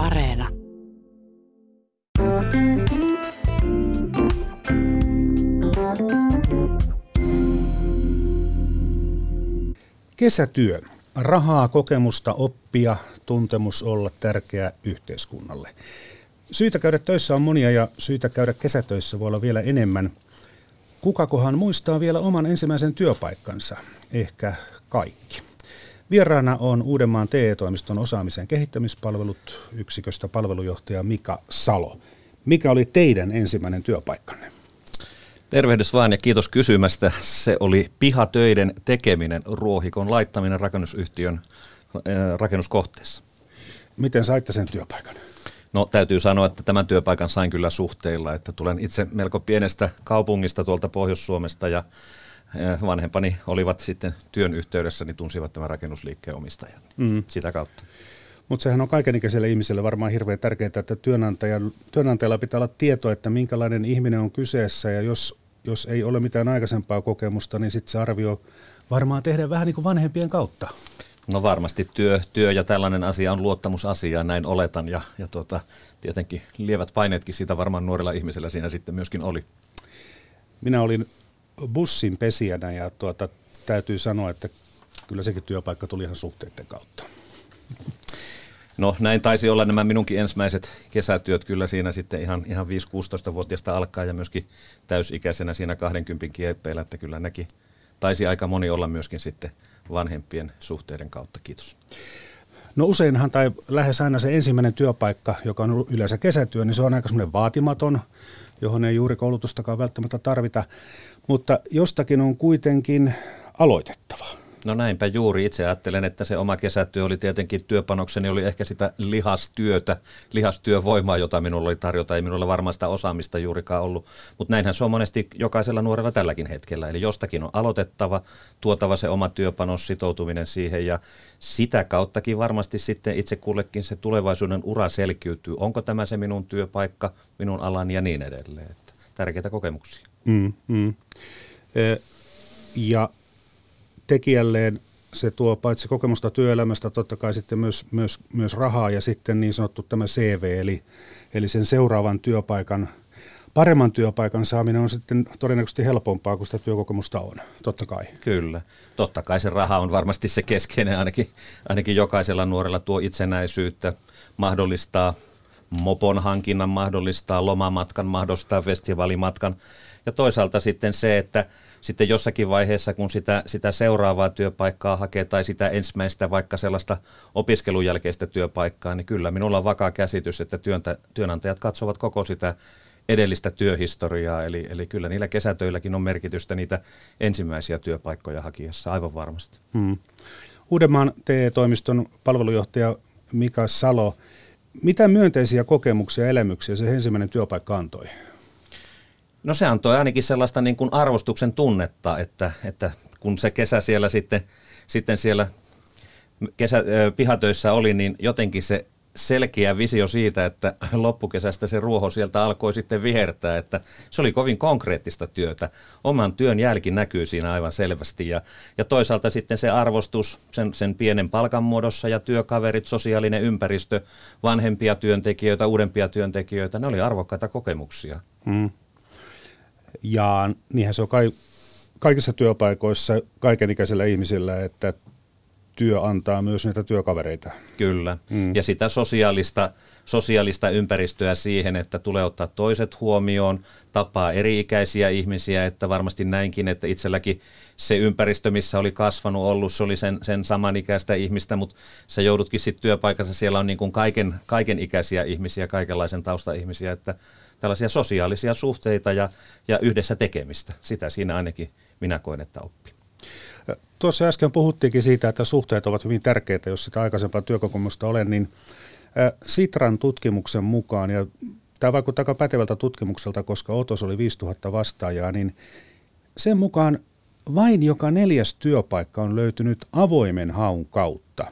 Areena. Kesätyö. Rahaa, kokemusta, oppia, tuntemus olla tärkeä yhteiskunnalle. Syitä käydä töissä on monia ja syitä käydä kesätöissä voi olla vielä enemmän. Kukakohan muistaa vielä oman ensimmäisen työpaikkansa? Ehkä kaikki. Vieraana on Uudenmaan TE-toimiston osaamisen kehittämispalvelut yksiköstä palvelujohtaja Mika Salo. Mikä oli teidän ensimmäinen työpaikkanne? Tervehdys vaan ja kiitos kysymästä. Se oli pihatöiden tekeminen, ruohikon laittaminen rakennusyhtiön äh, rakennuskohteessa. Miten saitte sen työpaikan? No täytyy sanoa, että tämän työpaikan sain kyllä suhteilla, että tulen itse melko pienestä kaupungista tuolta Pohjois-Suomesta ja vanhempani olivat sitten työn yhteydessä, niin tunsivat tämän rakennusliikkeen omistajan mm. sitä kautta. Mutta sehän on kaikenikäiselle ihmiselle varmaan hirveän tärkeää, että työnantajalla pitää olla tieto, että minkälainen ihminen on kyseessä ja jos jos ei ole mitään aikaisempaa kokemusta, niin sitten se arvio varmaan tehdään vähän niin kuin vanhempien kautta. No varmasti työ, työ ja tällainen asia on luottamusasia, näin oletan, ja, ja tuota, tietenkin lievät paineetkin siitä varmaan nuorella ihmisellä siinä sitten myöskin oli. Minä olin bussin pesijänä ja tuota, täytyy sanoa, että kyllä sekin työpaikka tuli ihan suhteiden kautta. No näin taisi olla nämä minunkin ensimmäiset kesätyöt kyllä siinä sitten ihan, ihan 5-16-vuotiaasta alkaa ja myöskin täysikäisenä siinä 20 kieppeillä, että kyllä näki taisi aika moni olla myöskin sitten vanhempien suhteiden kautta. Kiitos. No useinhan tai lähes aina se ensimmäinen työpaikka, joka on yleensä kesätyö, niin se on aika semmoinen vaatimaton, johon ei juuri koulutustakaan välttämättä tarvita, mutta jostakin on kuitenkin aloitettava. No näinpä juuri. Itse ajattelen, että se oma kesätyö oli tietenkin työpanokseni, oli ehkä sitä lihastyötä, lihastyövoimaa, jota minulla oli tarjota. Ei minulla varmaan sitä osaamista juurikaan ollut, mutta näinhän se on monesti jokaisella nuorella tälläkin hetkellä. Eli jostakin on aloitettava, tuotava se oma työpanos, sitoutuminen siihen ja sitä kauttakin varmasti sitten itse kullekin se tulevaisuuden ura selkiytyy. Onko tämä se minun työpaikka, minun alani ja niin edelleen. Että tärkeitä kokemuksia. Mm, mm. E- ja tekijälleen se tuo paitsi kokemusta työelämästä, totta kai sitten myös, myös, myös rahaa ja sitten niin sanottu tämä CV, eli, eli sen seuraavan työpaikan, paremman työpaikan saaminen on sitten todennäköisesti helpompaa kuin sitä työkokemusta on, totta kai. Kyllä, totta kai se raha on varmasti se keskeinen, ainakin, ainakin jokaisella nuorella tuo itsenäisyyttä, mahdollistaa mopon hankinnan, mahdollistaa lomamatkan, mahdollistaa festivaalimatkan ja toisaalta sitten se, että sitten jossakin vaiheessa, kun sitä, sitä seuraavaa työpaikkaa hakee tai sitä ensimmäistä vaikka sellaista opiskelun jälkeistä työpaikkaa, niin kyllä minulla on vakaa käsitys, että työntä, työnantajat katsovat koko sitä edellistä työhistoriaa, eli, eli kyllä niillä kesätöilläkin on merkitystä niitä ensimmäisiä työpaikkoja hakiessa, aivan varmasti. Hmm. Uudenmaan TE-toimiston palvelujohtaja Mika Salo, mitä myönteisiä kokemuksia ja elämyksiä se ensimmäinen työpaikka antoi? No se antoi ainakin sellaista niin kuin arvostuksen tunnetta, että, että kun se kesä siellä sitten, sitten siellä kesä, pihatöissä oli, niin jotenkin se selkeä visio siitä, että loppukesästä se ruoho sieltä alkoi sitten vihertää, että se oli kovin konkreettista työtä. Oman työn jälki näkyy siinä aivan selvästi ja, ja toisaalta sitten se arvostus sen, sen pienen palkan muodossa ja työkaverit, sosiaalinen ympäristö, vanhempia työntekijöitä, uudempia työntekijöitä, ne oli arvokkaita kokemuksia. Mm. Ja niinhän se on kai, kaikissa työpaikoissa kaikenikäisillä ihmisillä, että työ antaa myös niitä työkavereita. Kyllä, mm. ja sitä sosiaalista, sosiaalista ympäristöä siihen, että tulee ottaa toiset huomioon, tapaa eri-ikäisiä ihmisiä, että varmasti näinkin, että itselläkin se ympäristö, missä oli kasvanut ollut, se oli sen, sen samanikäistä ihmistä, mutta sä joudutkin sitten työpaikassa, siellä on niin kuin kaiken, kaiken ikäisiä ihmisiä, kaikenlaisen tausta-ihmisiä, että tällaisia sosiaalisia suhteita ja, ja yhdessä tekemistä. Sitä siinä ainakin minä koen, että oppii. Tuossa äsken puhuttiinkin siitä, että suhteet ovat hyvin tärkeitä, jos sitä aikaisempaa työkokemusta olen, niin Sitran tutkimuksen mukaan, ja tämä vaikuttaa aika pätevältä tutkimukselta, koska Otos oli 5000 vastaajaa, niin sen mukaan vain joka neljäs työpaikka on löytynyt avoimen haun kautta.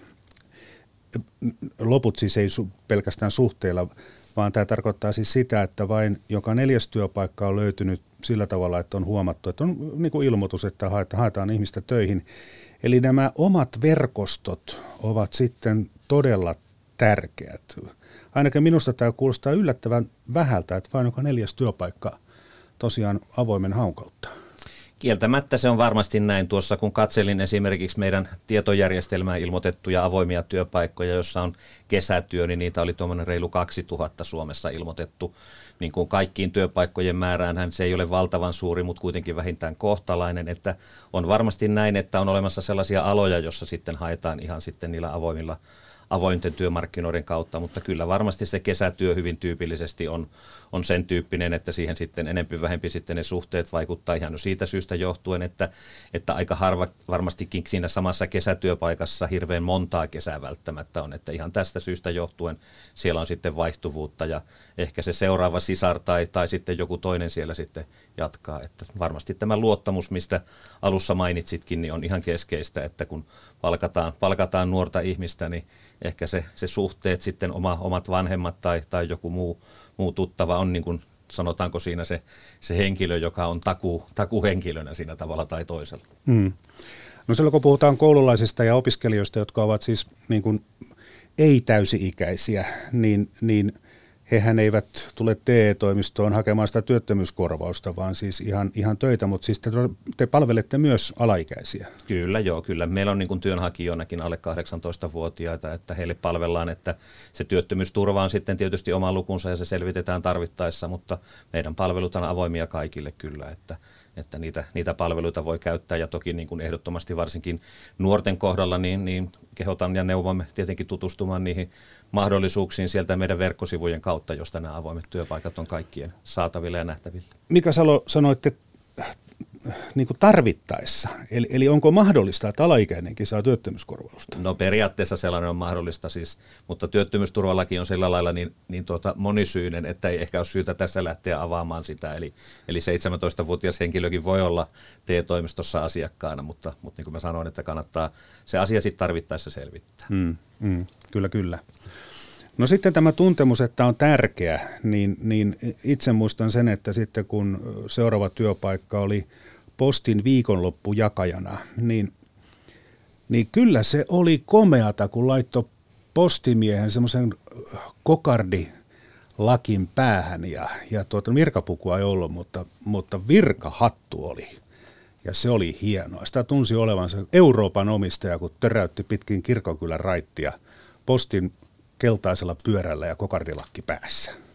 Loput siis ei pelkästään suhteilla, vaan tämä tarkoittaa siis sitä, että vain joka neljäs työpaikka on löytynyt sillä tavalla, että on huomattu, että on niin kuin ilmoitus, että haetaan ihmistä töihin. Eli nämä omat verkostot ovat sitten todella tärkeät. Ainakin minusta tämä kuulostaa yllättävän vähältä, että vain joka neljäs työpaikka tosiaan avoimen haun kautta. Kieltämättä se on varmasti näin. Tuossa kun katselin esimerkiksi meidän tietojärjestelmään ilmoitettuja avoimia työpaikkoja, jossa on kesätyö, niin niitä oli tuommoinen reilu 2000 Suomessa ilmoitettu. Niin kuin kaikkiin työpaikkojen määrään se ei ole valtavan suuri, mutta kuitenkin vähintään kohtalainen. Että on varmasti näin, että on olemassa sellaisia aloja, jossa sitten haetaan ihan sitten niillä avoimilla avointen työmarkkinoiden kautta, mutta kyllä varmasti se kesätyö hyvin tyypillisesti on, on sen tyyppinen, että siihen sitten enempi vähempi sitten ne suhteet vaikuttaa ihan siitä syystä johtuen, että, että aika harva varmastikin siinä samassa kesätyöpaikassa hirveän montaa kesää välttämättä on, että ihan tästä syystä johtuen siellä on sitten vaihtuvuutta ja ehkä se seuraava sisar tai, tai sitten joku toinen siellä sitten jatkaa, että varmasti tämä luottamus, mistä alussa mainitsitkin, niin on ihan keskeistä, että kun palkataan, palkataan nuorta ihmistä, niin ehkä se, se suhteet sitten oma, omat vanhemmat tai, tai joku muu, muu tuttava on niin kuin sanotaanko siinä se, se henkilö, joka on taku, takuhenkilönä siinä tavalla tai toisella. Hmm. No silloin kun puhutaan koululaisista ja opiskelijoista, jotka ovat siis niin kuin ei-täysi-ikäisiä, niin, niin – hehän eivät tule TE-toimistoon hakemaan sitä työttömyyskorvausta, vaan siis ihan, ihan töitä, mutta siis te, te palvelette myös alaikäisiä. Kyllä, joo, kyllä. Meillä on niin työnhakijoinakin alle 18-vuotiaita, että heille palvellaan, että se työttömyysturva on sitten tietysti oma lukunsa ja se selvitetään tarvittaessa, mutta meidän palvelut on avoimia kaikille kyllä, että että niitä, niitä palveluita voi käyttää ja toki niin kuin ehdottomasti varsinkin nuorten kohdalla niin, niin kehotan ja neuvomme tietenkin tutustumaan niihin mahdollisuuksiin sieltä meidän verkkosivujen kautta, josta nämä avoimet työpaikat on kaikkien saatavilla ja nähtävillä. Mika Salo, sanoitte niin kuin tarvittaessa? Eli, eli onko mahdollista, että alaikäinenkin saa työttömyyskorvausta? No periaatteessa sellainen on mahdollista siis, mutta työttömyysturvalaki on sillä lailla niin, niin tuota monisyinen, että ei ehkä ole syytä tässä lähteä avaamaan sitä. Eli, eli 17-vuotias henkilökin voi olla TE-toimistossa asiakkaana, mutta, mutta niin kuin mä sanoin, että kannattaa se asia sitten tarvittaessa selvittää. Mm, mm, kyllä, kyllä. No sitten tämä tuntemus, että on tärkeä, niin, niin itse muistan sen, että sitten kun seuraava työpaikka oli postin viikonloppujakajana, niin, niin kyllä se oli komeata, kun laittoi postimiehen semmoisen kokardi lakin päähän ja, ja tuota, virkapukua ei ollut, mutta, mutta virkahattu oli. Ja se oli hienoa. Sitä tunsi olevansa Euroopan omistaja, kun töräytti pitkin kirkonkylän raittia postin keltaisella pyörällä ja kokardilakki päässä.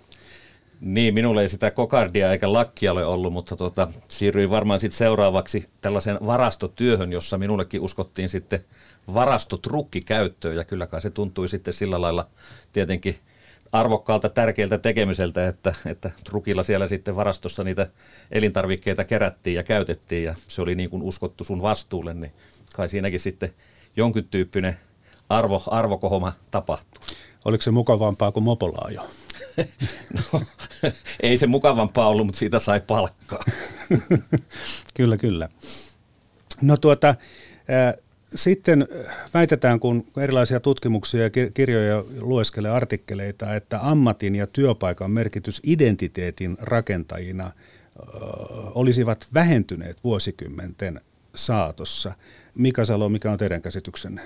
Niin, minulla ei sitä kokardia eikä lakkia ole ollut, mutta tota, siirryin varmaan sitten seuraavaksi tällaiseen varastotyöhön, jossa minullekin uskottiin sitten varastotrukki käyttöön ja kyllä kai se tuntui sitten sillä lailla tietenkin arvokkaalta, tärkeältä tekemiseltä, että, että trukilla siellä sitten varastossa niitä elintarvikkeita kerättiin ja käytettiin ja se oli niin kuin uskottu sun vastuulle, niin kai siinäkin sitten jonkin tyyppinen arvo, arvokohoma tapahtuu. Oliko se mukavampaa kuin mopolaajo? no, ei se mukavampaa ollut, mutta siitä sai palkkaa. kyllä, kyllä. No tuota, äh, sitten väitetään, kun erilaisia tutkimuksia ja kirjoja lueskelee artikkeleita, että ammatin ja työpaikan merkitys identiteetin rakentajina olisivat vähentyneet vuosikymmenten saatossa. Mika Salo, mikä on teidän käsityksenne?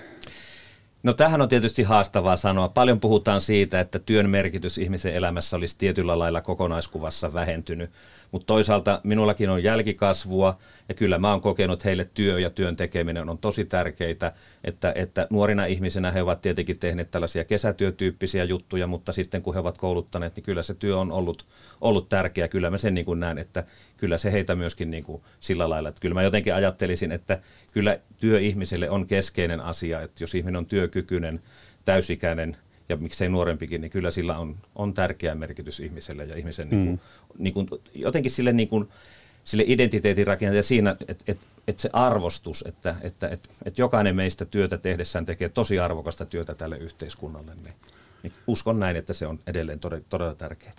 No tähän on tietysti haastavaa sanoa. Paljon puhutaan siitä, että työn merkitys ihmisen elämässä olisi tietyllä lailla kokonaiskuvassa vähentynyt. Mutta toisaalta minullakin on jälkikasvua ja kyllä mä oon kokenut heille työ ja työn tekeminen on tosi tärkeitä, että, että nuorina ihmisinä he ovat tietenkin tehneet tällaisia kesätyötyyppisiä juttuja, mutta sitten kun he ovat kouluttaneet, niin kyllä se työ on ollut, ollut tärkeä. Kyllä mä sen niin kuin näen, että kyllä se heitä myöskin niin kuin sillä lailla, että kyllä mä jotenkin ajattelisin, että kyllä työ ihmiselle on keskeinen asia, että jos ihminen on työkykyinen, täysikäinen, ja miksei nuorempikin, niin kyllä sillä on, on tärkeä merkitys ihmiselle ja ihmisen mm. niin kuin, niin kuin, jotenkin sille, niin kuin, sille identiteetin rakenteelle siinä, että et, et se arvostus, että että et, et jokainen meistä työtä tehdessään tekee tosi arvokasta työtä tälle yhteiskunnalle, niin niin uskon näin, että se on edelleen todella, todella tärkeää.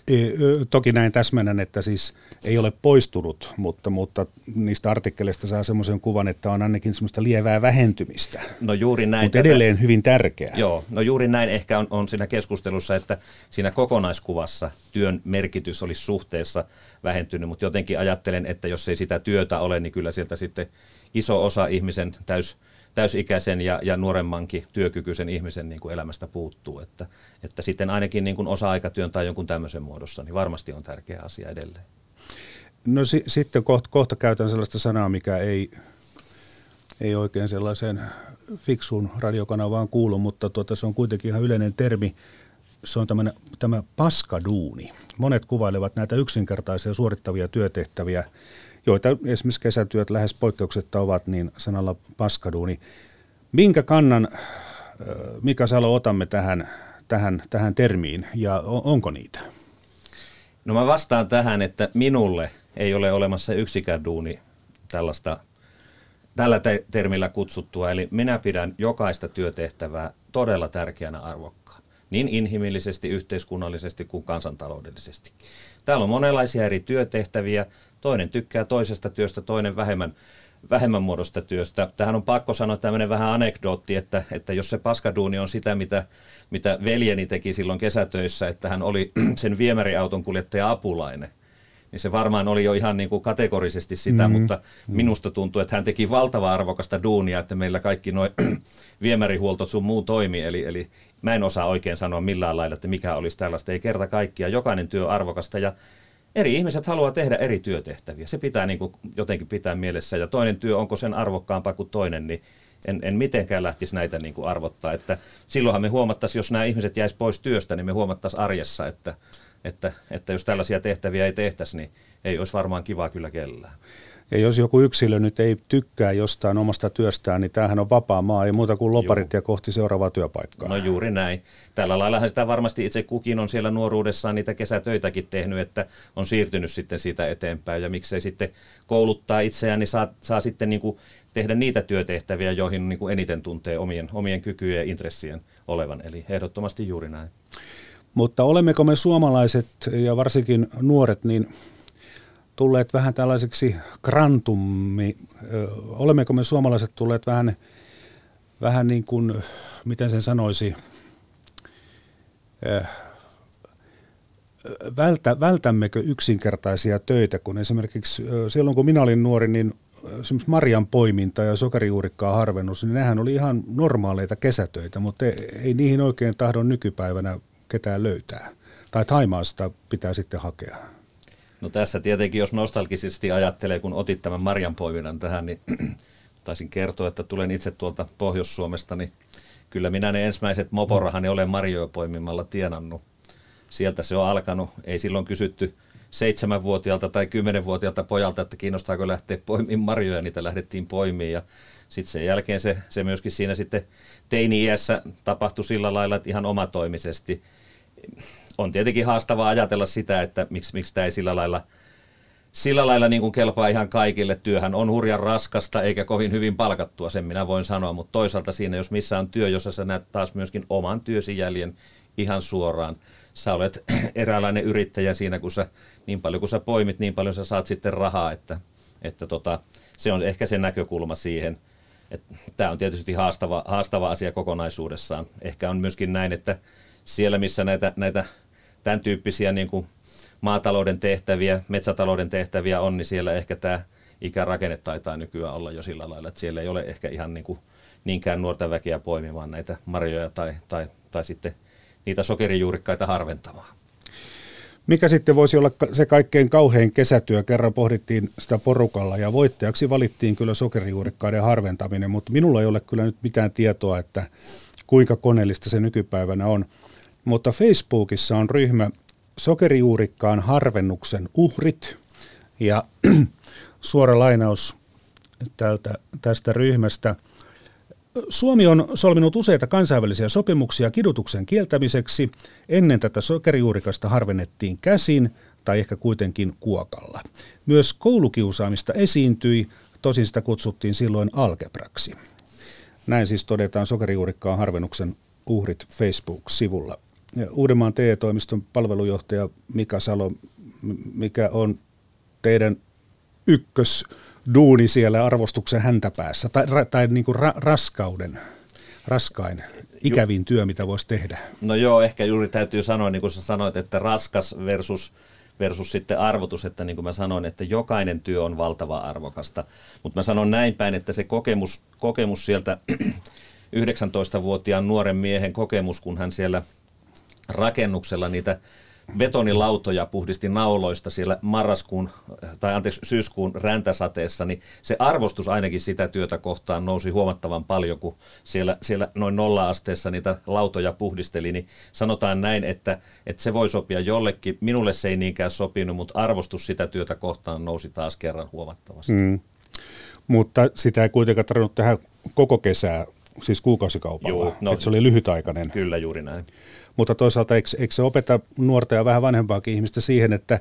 Toki näin täsmennän, että siis ei ole poistunut, mutta, mutta niistä artikkeleista saa semmoisen kuvan, että on ainakin semmoista lievää vähentymistä. No juuri näin. Mutta edelleen tätä, hyvin tärkeää. Joo, no juuri näin ehkä on, on siinä keskustelussa, että siinä kokonaiskuvassa työn merkitys olisi suhteessa vähentynyt, mutta jotenkin ajattelen, että jos ei sitä työtä ole, niin kyllä sieltä sitten iso osa ihmisen täys täysikäisen ja, ja nuoremmankin työkykyisen ihmisen niin kuin elämästä puuttuu. Että, että sitten ainakin niin kuin osa-aikatyön tai jonkun tämmöisen muodossa, niin varmasti on tärkeä asia edelleen. No si- sitten kohta, kohta käytän sellaista sanaa, mikä ei, ei oikein sellaiseen fiksuun radiokanavaan kuulu, mutta tuota, se on kuitenkin ihan yleinen termi. Se on tämmönen, tämä paskaduuni. Monet kuvailevat näitä yksinkertaisia suorittavia työtehtäviä, joita esimerkiksi kesätyöt lähes poikkeuksetta ovat, niin sanalla paskaduuni. Minkä kannan, Mika Salo, otamme tähän, tähän, tähän termiin ja onko niitä? No mä vastaan tähän, että minulle ei ole olemassa yksikään duuni tällaista tällä te- termillä kutsuttua. Eli minä pidän jokaista työtehtävää todella tärkeänä arvokkaan, niin inhimillisesti, yhteiskunnallisesti kuin kansantaloudellisesti. Täällä on monenlaisia eri työtehtäviä. Toinen tykkää toisesta työstä, toinen vähemmän, vähemmän muodosta työstä. Tähän on pakko sanoa tämmöinen vähän anekdootti, että, että jos se paskaduuni on sitä, mitä, mitä veljeni teki silloin kesätöissä, että hän oli sen viemäriauton kuljettaja apulainen, niin se varmaan oli jo ihan niin kuin kategorisesti sitä, mm-hmm. mutta minusta tuntuu, että hän teki valtava arvokasta duunia, että meillä kaikki noin viemärihuoltot sun muu toimi, eli, eli mä en osaa oikein sanoa millään lailla, että mikä olisi tällaista, ei kerta kaikkia, jokainen työ arvokasta ja eri ihmiset haluaa tehdä eri työtehtäviä, se pitää niin kuin jotenkin pitää mielessä. Ja toinen työ, onko sen arvokkaampaa kuin toinen, niin en, en mitenkään lähtisi näitä niin kuin arvottaa, että silloinhan me huomattaisiin, jos nämä ihmiset jäisi pois työstä, niin me huomattaisiin arjessa, että että, että jos tällaisia tehtäviä ei tehtäisi, niin ei olisi varmaan kiva kyllä kellään. Ja jos joku yksilö nyt ei tykkää jostain omasta työstään, niin tämähän on vapaa maa, ei muuta kuin loparit Joo. ja kohti seuraavaa työpaikkaa. No juuri näin. Tällä laillahan sitä varmasti itse kukin on siellä nuoruudessaan niitä kesätöitäkin tehnyt, että on siirtynyt sitten siitä eteenpäin. Ja miksei sitten kouluttaa itseään, niin saa, saa sitten niin kuin tehdä niitä työtehtäviä, joihin niin kuin eniten tuntee omien, omien kykyjen ja intressien olevan. Eli ehdottomasti juuri näin. Mutta olemmeko me suomalaiset ja varsinkin nuoret niin tulleet vähän tällaiseksi krantummi, olemmeko me suomalaiset tulleet vähän, vähän niin kuin, miten sen sanoisi, vältä, vältämmekö yksinkertaisia töitä, kun esimerkiksi silloin kun minä olin nuori, niin esimerkiksi marjan poiminta ja sokerijuurikkaa harvennus, niin nehän oli ihan normaaleita kesätöitä, mutta ei, niihin oikein tahdon nykypäivänä ketään löytää. Tai Taimaasta pitää sitten hakea. No tässä tietenkin, jos nostalgisesti ajattelee, kun otit tämän marjanpoiminnan tähän, niin taisin kertoa, että tulen itse tuolta Pohjois-Suomesta, niin kyllä minä ne ensimmäiset moporahani olen marjoja poimimalla tienannut. Sieltä se on alkanut. Ei silloin kysytty seitsemänvuotiaalta tai kymmenenvuotiaalta pojalta, että kiinnostaako lähteä poimimaan marjoja, niitä lähdettiin poimimaan. Ja sitten sen jälkeen se, se myöskin siinä sitten teini-iässä tapahtui sillä lailla, että ihan omatoimisesti – on tietenkin haastavaa ajatella sitä, että miksi, miksi tämä ei sillä lailla, sillä lailla niin kuin kelpaa ihan kaikille. Työhän on hurjan raskasta eikä kovin hyvin palkattua, sen minä voin sanoa, mutta toisaalta siinä, jos missä on työ, jossa sä näet taas myöskin oman työsi jäljen ihan suoraan, sä olet eräänlainen yrittäjä siinä, kun sä niin paljon kun sä poimit, niin paljon sä saat sitten rahaa, että, että tota, se on ehkä se näkökulma siihen. Tämä on tietysti haastava, haastava asia kokonaisuudessaan. Ehkä on myöskin näin, että siellä, missä näitä, näitä tämän tyyppisiä niin kuin maatalouden tehtäviä, metsätalouden tehtäviä on, niin siellä ehkä tämä ikärakenne taitaa nykyään olla jo sillä lailla, että siellä ei ole ehkä ihan niin kuin niinkään nuorta väkeä poimimaan näitä marjoja tai, tai, tai sitten niitä sokerijuurikkaita harventamaan. Mikä sitten voisi olla se kaikkein kauhein kesätyö? Kerran pohdittiin sitä porukalla ja voittajaksi valittiin kyllä sokerijuurikkaiden harventaminen, mutta minulla ei ole kyllä nyt mitään tietoa, että kuinka koneellista se nykypäivänä on. Mutta Facebookissa on ryhmä sokerijuurikkaan harvennuksen uhrit ja suora lainaus tältä, tästä ryhmästä. Suomi on solminut useita kansainvälisiä sopimuksia kidutuksen kieltämiseksi. Ennen tätä sokerijuurikasta harvennettiin käsin tai ehkä kuitenkin kuokalla. Myös koulukiusaamista esiintyi, tosin sitä kutsuttiin silloin algebraksi. Näin siis todetaan sokerijuurikkaan harvennuksen uhrit Facebook-sivulla. Uudenmaan TE-toimiston palvelujohtaja Mika Salo, mikä on teidän ykkös duuni siellä arvostuksen häntäpäässä, tai, tai niin kuin ra, raskauden, raskain, ikävin työ, mitä voisi tehdä? No joo, ehkä juuri täytyy sanoa, niin kuin sä sanoit, että raskas versus versus sitten arvotus, että niin kuin mä sanoin, että jokainen työ on valtava arvokasta. Mutta mä sanon näin päin, että se kokemus, kokemus sieltä 19-vuotiaan nuoren miehen kokemus, kun hän siellä rakennuksella niitä betonilautoja puhdisti nauloista siellä marraskuun, tai anteeksi, syyskuun räntäsateessa, niin se arvostus ainakin sitä työtä kohtaan nousi huomattavan paljon, kun siellä, siellä noin nolla-asteessa niitä lautoja puhdisteli, niin sanotaan näin, että, että se voi sopia jollekin. Minulle se ei niinkään sopinut, mutta arvostus sitä työtä kohtaan nousi taas kerran huomattavasti. Mm. Mutta sitä ei kuitenkaan tarvinnut tehdä koko kesää, siis kuukausikaupalla, Joo, no, että se oli lyhytaikainen. Kyllä, juuri näin. Mutta toisaalta eikö, eikö se opeta nuorta ja vähän vanhempaakin ihmistä siihen, että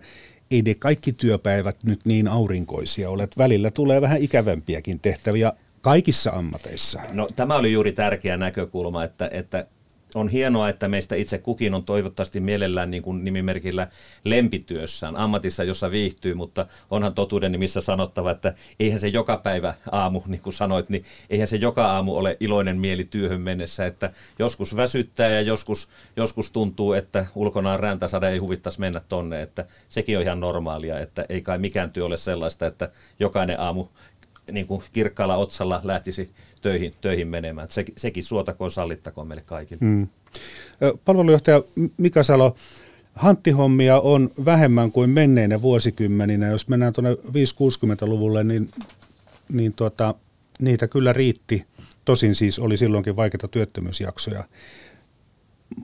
ei ne kaikki työpäivät nyt niin aurinkoisia ole. Että välillä tulee vähän ikävämpiäkin tehtäviä kaikissa ammateissa. No tämä oli juuri tärkeä näkökulma, että, että on hienoa, että meistä itse kukin on toivottavasti mielellään niin kuin nimimerkillä lempityössään, ammatissa, jossa viihtyy, mutta onhan totuuden nimissä sanottava, että eihän se joka päivä aamu, niin kuin sanoit, niin eihän se joka aamu ole iloinen mieli työhön mennessä, että joskus väsyttää ja joskus, joskus tuntuu, että ulkonaan räntäsade ei huvittaisi mennä tonne, että sekin on ihan normaalia, että ei kai mikään työ ole sellaista, että jokainen aamu niin kuin kirkkaalla otsalla lähtisi töihin, töihin menemään. Se, sekin suotakoon, sallittakoon meille kaikille. Mm. Palvelujohtaja Mika Salo, hanttihommia on vähemmän kuin menneinä vuosikymmeninä. Jos mennään tuonne 5-60-luvulle, niin, niin tuota, niitä kyllä riitti. Tosin siis oli silloinkin vaikeita työttömyysjaksoja.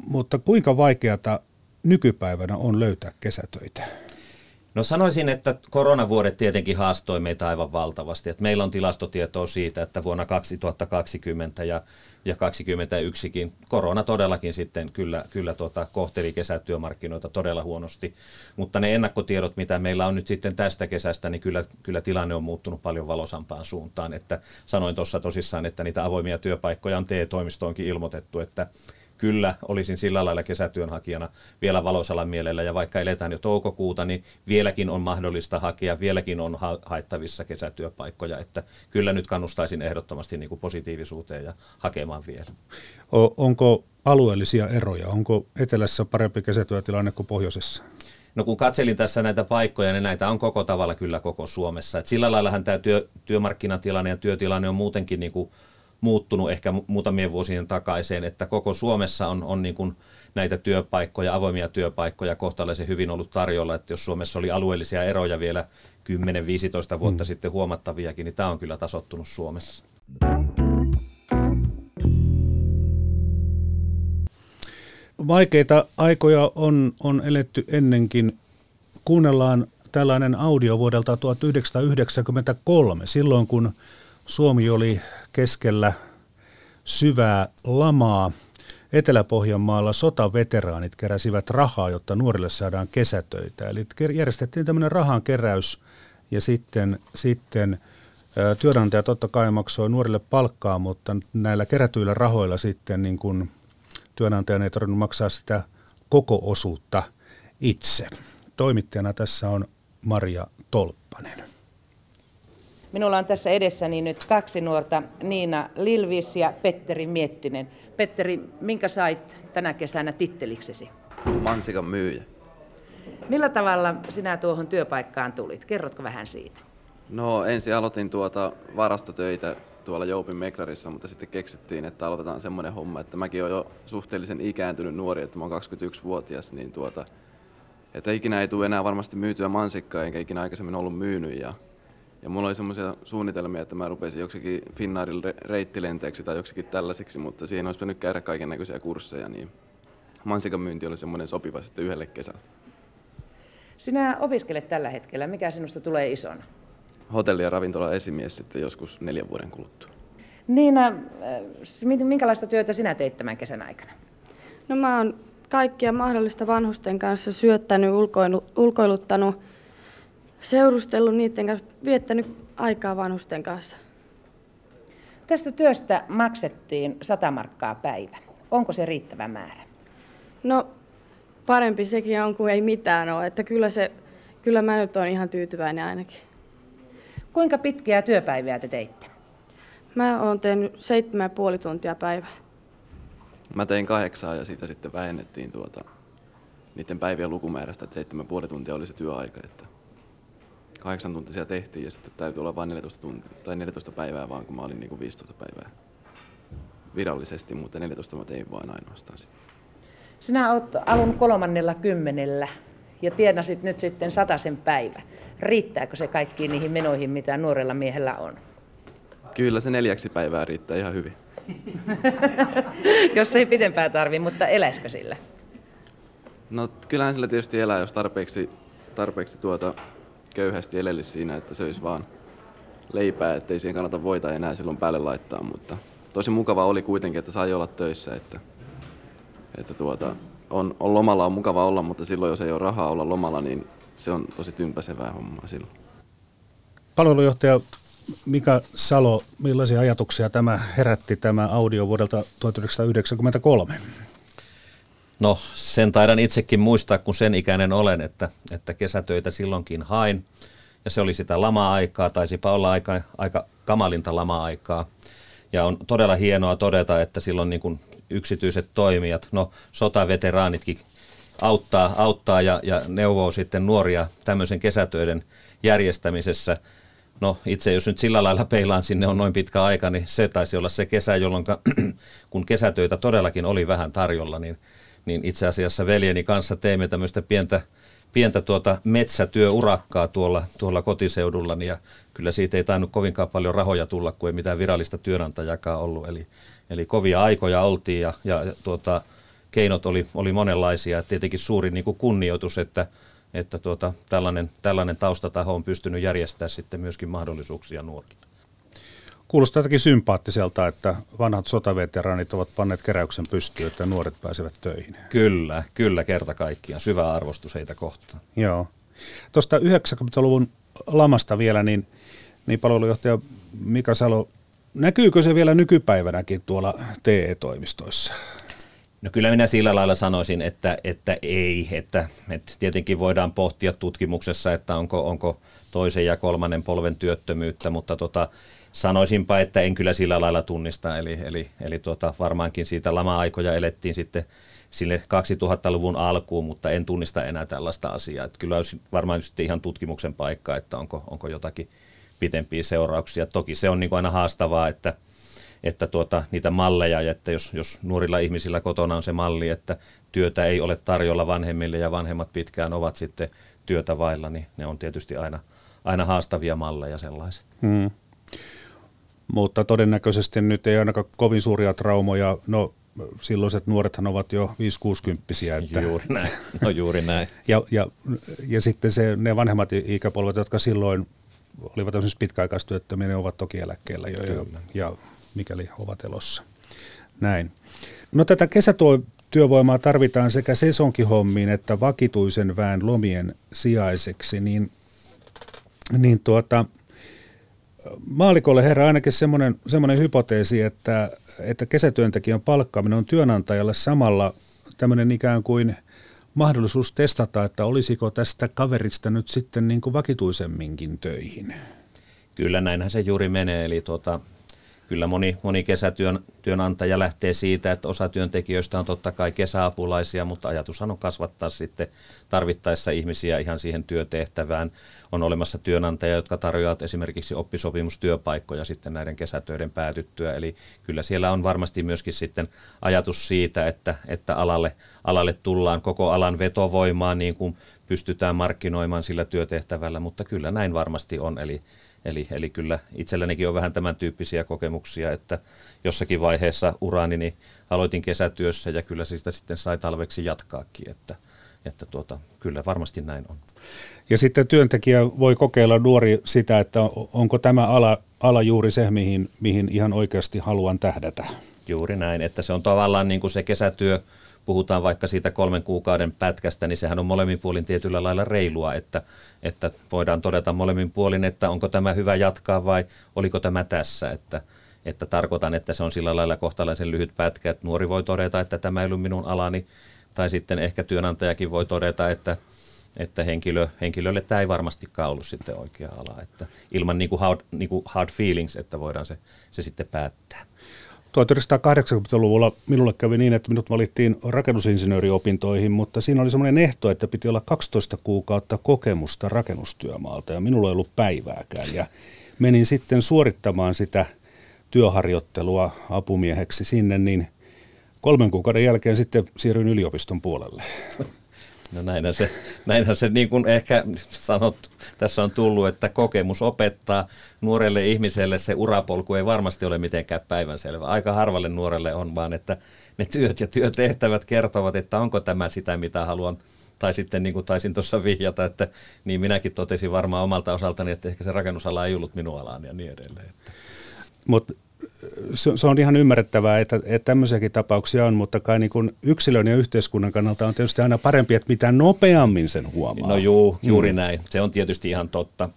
Mutta kuinka vaikeata nykypäivänä on löytää kesätöitä? No sanoisin, että koronavuodet tietenkin haastoi meitä aivan valtavasti. Että meillä on tilastotietoa siitä, että vuonna 2020 ja, ja 2021kin korona todellakin sitten kyllä, kyllä tuota, kohteli kesätyömarkkinoita todella huonosti. Mutta ne ennakkotiedot, mitä meillä on nyt sitten tästä kesästä, niin kyllä, kyllä tilanne on muuttunut paljon valosampaan suuntaan. Että sanoin tuossa tosissaan, että niitä avoimia työpaikkoja on TE-toimistoonkin ilmoitettu, että kyllä olisin sillä lailla kesätyönhakijana vielä valoisalla mielellä ja vaikka eletään jo toukokuuta, niin vieläkin on mahdollista hakea, vieläkin on ha- haettavissa kesätyöpaikkoja, että kyllä nyt kannustaisin ehdottomasti niin kuin positiivisuuteen ja hakemaan vielä. O- onko alueellisia eroja? Onko etelässä parempi kesätyötilanne kuin pohjoisessa? No kun katselin tässä näitä paikkoja, niin näitä on koko tavalla kyllä koko Suomessa. Et sillä laillahan tämä työ, työmarkkinatilanne ja työtilanne on muutenkin niin kuin muuttunut ehkä muutamien vuosien takaiseen, että koko Suomessa on, on niin kuin näitä työpaikkoja, avoimia työpaikkoja kohtalaisen hyvin ollut tarjolla, että jos Suomessa oli alueellisia eroja vielä 10-15 vuotta mm. sitten huomattaviakin, niin tämä on kyllä tasottunut Suomessa. Vaikeita aikoja on, on eletty ennenkin. Kuunnellaan tällainen audio vuodelta 1993, silloin kun Suomi oli keskellä syvää lamaa. Etelä-Pohjanmaalla sotaveteraanit keräsivät rahaa, jotta nuorille saadaan kesätöitä. Eli järjestettiin tämmöinen rahankeräys ja sitten, sitten työnantaja totta kai maksoi nuorille palkkaa, mutta näillä kerätyillä rahoilla sitten niin kun työnantajan ei tarvinnut maksaa sitä koko osuutta itse. Toimittajana tässä on Maria Tolppanen. Minulla on tässä edessäni nyt kaksi nuorta, Niina Lilvis ja Petteri Miettinen. Petteri, minkä sait tänä kesänä titteliksesi? Mansikan myyjä. Millä tavalla sinä tuohon työpaikkaan tulit? Kerrotko vähän siitä? No ensin aloitin tuota varastotöitä tuolla Joupin Meklarissa, mutta sitten keksittiin, että aloitetaan semmoinen homma, että mäkin olen jo suhteellisen ikääntynyt nuori, että mä oon 21-vuotias, niin tuota, että ikinä ei tule enää varmasti myytyä mansikkaa, enkä ikinä aikaisemmin ollut myynyt. Ja ja mulla oli semmoisia suunnitelmia, että mä rupesin joksikin Finnaarin reittilenteeksi tai joksikin tällaiseksi, mutta siihen olisi pitänyt käydä kaiken näköisiä kursseja, niin mansikan myynti oli semmoinen sopiva sitten yhdelle kesällä. Sinä opiskelet tällä hetkellä. Mikä sinusta tulee isona? Hotelli- ja ravintola esimies sitten joskus neljän vuoden kuluttua. Niina, äh, minkälaista työtä sinä teit tämän kesän aikana? No mä oon kaikkia mahdollista vanhusten kanssa syöttänyt, ulkoilu, ulkoiluttanut seurustellut niiden kanssa, viettänyt aikaa vanhusten kanssa. Tästä työstä maksettiin 100 markkaa päivä. Onko se riittävä määrä? No parempi sekin on kuin ei mitään ole, että kyllä, se, kyllä mä nyt olen ihan tyytyväinen ainakin. Kuinka pitkiä työpäiviä te teitte? Mä oon tehnyt seitsemän puoli tuntia päivää. Mä tein kahdeksaa ja siitä sitten vähennettiin tuota niiden päivien lukumäärästä, että 7,5 tuntia oli se työaika. Että kahdeksan tuntisia tehtiin ja sitten täytyy olla vain 14, tuntia, tai 14 päivää vaan, kun mä olin niin kuin 15 päivää virallisesti, mutta 14 mä tein vain ainoastaan sitten. Sinä olet alun kolmannella kymmenellä ja tienasit nyt sitten sataisen päivä. Riittääkö se kaikkiin niihin menoihin, mitä nuorella miehellä on? Kyllä se neljäksi päivää riittää ihan hyvin. jos ei pidempää tarvi, mutta eläisikö sillä? No kyllähän sillä tietysti elää, jos tarpeeksi, tarpeeksi tuota köyhästi elelisi siinä, että söisi vaan leipää, ettei siihen kannata voita enää silloin päälle laittaa, mutta tosi mukava oli kuitenkin, että sai olla töissä, että, että tuota, on, on lomalla on mukava olla, mutta silloin jos ei ole rahaa olla lomalla, niin se on tosi tympäsevää hommaa silloin. Palvelujohtaja Mika Salo, millaisia ajatuksia tämä herätti tämä audio vuodelta 1993? No sen taidan itsekin muistaa, kun sen ikäinen olen, että, että kesätöitä silloinkin hain. Ja se oli sitä lama-aikaa, taisipa olla aika, aika kamalinta lama-aikaa. Ja on todella hienoa todeta, että silloin niin kuin yksityiset toimijat, no sotaveteraanitkin auttaa, auttaa ja, ja neuvoo sitten nuoria tämmöisen kesätöiden järjestämisessä. No itse jos nyt sillä lailla peilaan sinne on noin pitkä aika, niin se taisi olla se kesä, jolloin kun kesätöitä todellakin oli vähän tarjolla, niin, niin itse asiassa veljeni kanssa teimme tämmöistä pientä, pientä tuota metsätyöurakkaa tuolla, tuolla kotiseudullani ja kyllä siitä ei tainnut kovinkaan paljon rahoja tulla, kun ei mitään virallista työnantajakaan ollut. Eli, eli kovia aikoja oltiin ja, ja tuota, keinot oli, oli monenlaisia. Tietenkin suuri niin kuin kunnioitus, että, että tuota, tällainen, tällainen taustataho on pystynyt järjestämään sitten myöskin mahdollisuuksia nuorille. Kuulostaa jotenkin sympaattiselta, että vanhat sotaveteraanit ovat panneet keräyksen pystyyn, että nuoret pääsevät töihin. Kyllä, kyllä kerta kaikkiaan. Syvä arvostus heitä kohtaan. Joo. Tuosta 90-luvun lamasta vielä, niin, niin palvelujohtaja Mika Salo, näkyykö se vielä nykypäivänäkin tuolla TE-toimistoissa? No kyllä minä sillä lailla sanoisin, että, että ei. Että, että tietenkin voidaan pohtia tutkimuksessa, että onko, onko toisen ja kolmannen polven työttömyyttä, mutta tota, sanoisinpa, että en kyllä sillä lailla tunnista. Eli, eli, eli tota, varmaankin siitä lama-aikoja elettiin sitten sille 2000-luvun alkuun, mutta en tunnista enää tällaista asiaa. Että kyllä olisi varmaan sitten ihan tutkimuksen paikka, että onko, onko jotakin pitempiä seurauksia. Toki se on niin kuin aina haastavaa, että – että tuota, niitä malleja, että jos, jos nuorilla ihmisillä kotona on se malli, että työtä ei ole tarjolla vanhemmille ja vanhemmat pitkään ovat sitten työtä vailla, niin ne on tietysti aina, aina haastavia malleja sellaiset. Hmm. Mutta todennäköisesti nyt ei ainakaan kovin suuria traumoja, no silloiset nuorethan ovat jo 5-60 että Juuri näin, no juuri näin. ja, ja, ja sitten se, ne vanhemmat ikäpolvet, jotka silloin olivat esimerkiksi pitkäaikaistyöttömiä, ne ovat toki eläkkeellä jo ja, ja mikäli ovat elossa. Näin. No tätä kesätyövoimaa tarvitaan sekä sesonkihommiin että vakituisen väen lomien sijaiseksi, niin, niin tuota, maalikolle herää ainakin semmoinen, semmoinen hypoteesi, että, että kesätyöntekijän palkkaaminen on työnantajalle samalla tämmöinen ikään kuin mahdollisuus testata, että olisiko tästä kaverista nyt sitten niin kuin vakituisemminkin töihin. Kyllä näinhän se juuri menee, eli tuota, kyllä moni, moni kesätyönantaja lähtee siitä, että osa työntekijöistä on totta kai kesäapulaisia, mutta ajatushan on kasvattaa sitten tarvittaessa ihmisiä ihan siihen työtehtävään. On olemassa työnantajia, jotka tarjoavat esimerkiksi oppisopimustyöpaikkoja sitten näiden kesätöiden päätyttyä. Eli kyllä siellä on varmasti myöskin sitten ajatus siitä, että, että alalle, alalle tullaan koko alan vetovoimaa niin kuin pystytään markkinoimaan sillä työtehtävällä, mutta kyllä näin varmasti on. Eli Eli, eli kyllä itsellänikin on vähän tämän tyyppisiä kokemuksia, että jossakin vaiheessa uraani niin aloitin kesätyössä ja kyllä sitä sitten sai talveksi jatkaakin, että, että tuota, kyllä varmasti näin on. Ja sitten työntekijä voi kokeilla nuori sitä, että onko tämä ala, ala juuri se, mihin, mihin ihan oikeasti haluan tähdätä. Juuri näin, että se on tavallaan niin kuin se kesätyö, puhutaan vaikka siitä kolmen kuukauden pätkästä, niin sehän on molemmin puolin tietyllä lailla reilua, että, että voidaan todeta molemmin puolin, että onko tämä hyvä jatkaa vai oliko tämä tässä, että, että tarkoitan, että se on sillä lailla kohtalaisen lyhyt pätkä, että nuori voi todeta, että tämä ei ollut minun alani, tai sitten ehkä työnantajakin voi todeta, että, että henkilö, henkilölle tämä ei varmastikaan ollut sitten oikea ala, että ilman niin kuin hard, niin kuin hard feelings, että voidaan se, se sitten päättää. 1980-luvulla minulle kävi niin, että minut valittiin rakennusinsinööriopintoihin, mutta siinä oli semmoinen ehto, että piti olla 12 kuukautta kokemusta rakennustyömaalta ja minulla ei ollut päivääkään. Ja menin sitten suorittamaan sitä työharjoittelua apumieheksi sinne, niin kolmen kuukauden jälkeen sitten siirryin yliopiston puolelle. No näinhän se, näinhän se niin kuin ehkä sanottu, tässä on tullut, että kokemus opettaa. Nuorelle ihmiselle se urapolku ei varmasti ole mitenkään päivänselvä. Aika harvalle nuorelle on vaan, että ne työt ja työtehtävät kertovat, että onko tämä sitä, mitä haluan tai sitten niin kuin taisin tuossa vihjata, että niin minäkin totesin varmaan omalta osaltani, että ehkä se rakennusala ei ollut minun alani ja niin edelleen. Mutta se, se on ihan ymmärrettävää, että, että tämmöisiäkin tapauksia on, mutta kai niin kuin yksilön ja yhteiskunnan kannalta on tietysti aina parempi, että mitä nopeammin sen huomaa. No juu, juuri mm. näin. Se on tietysti ihan totta,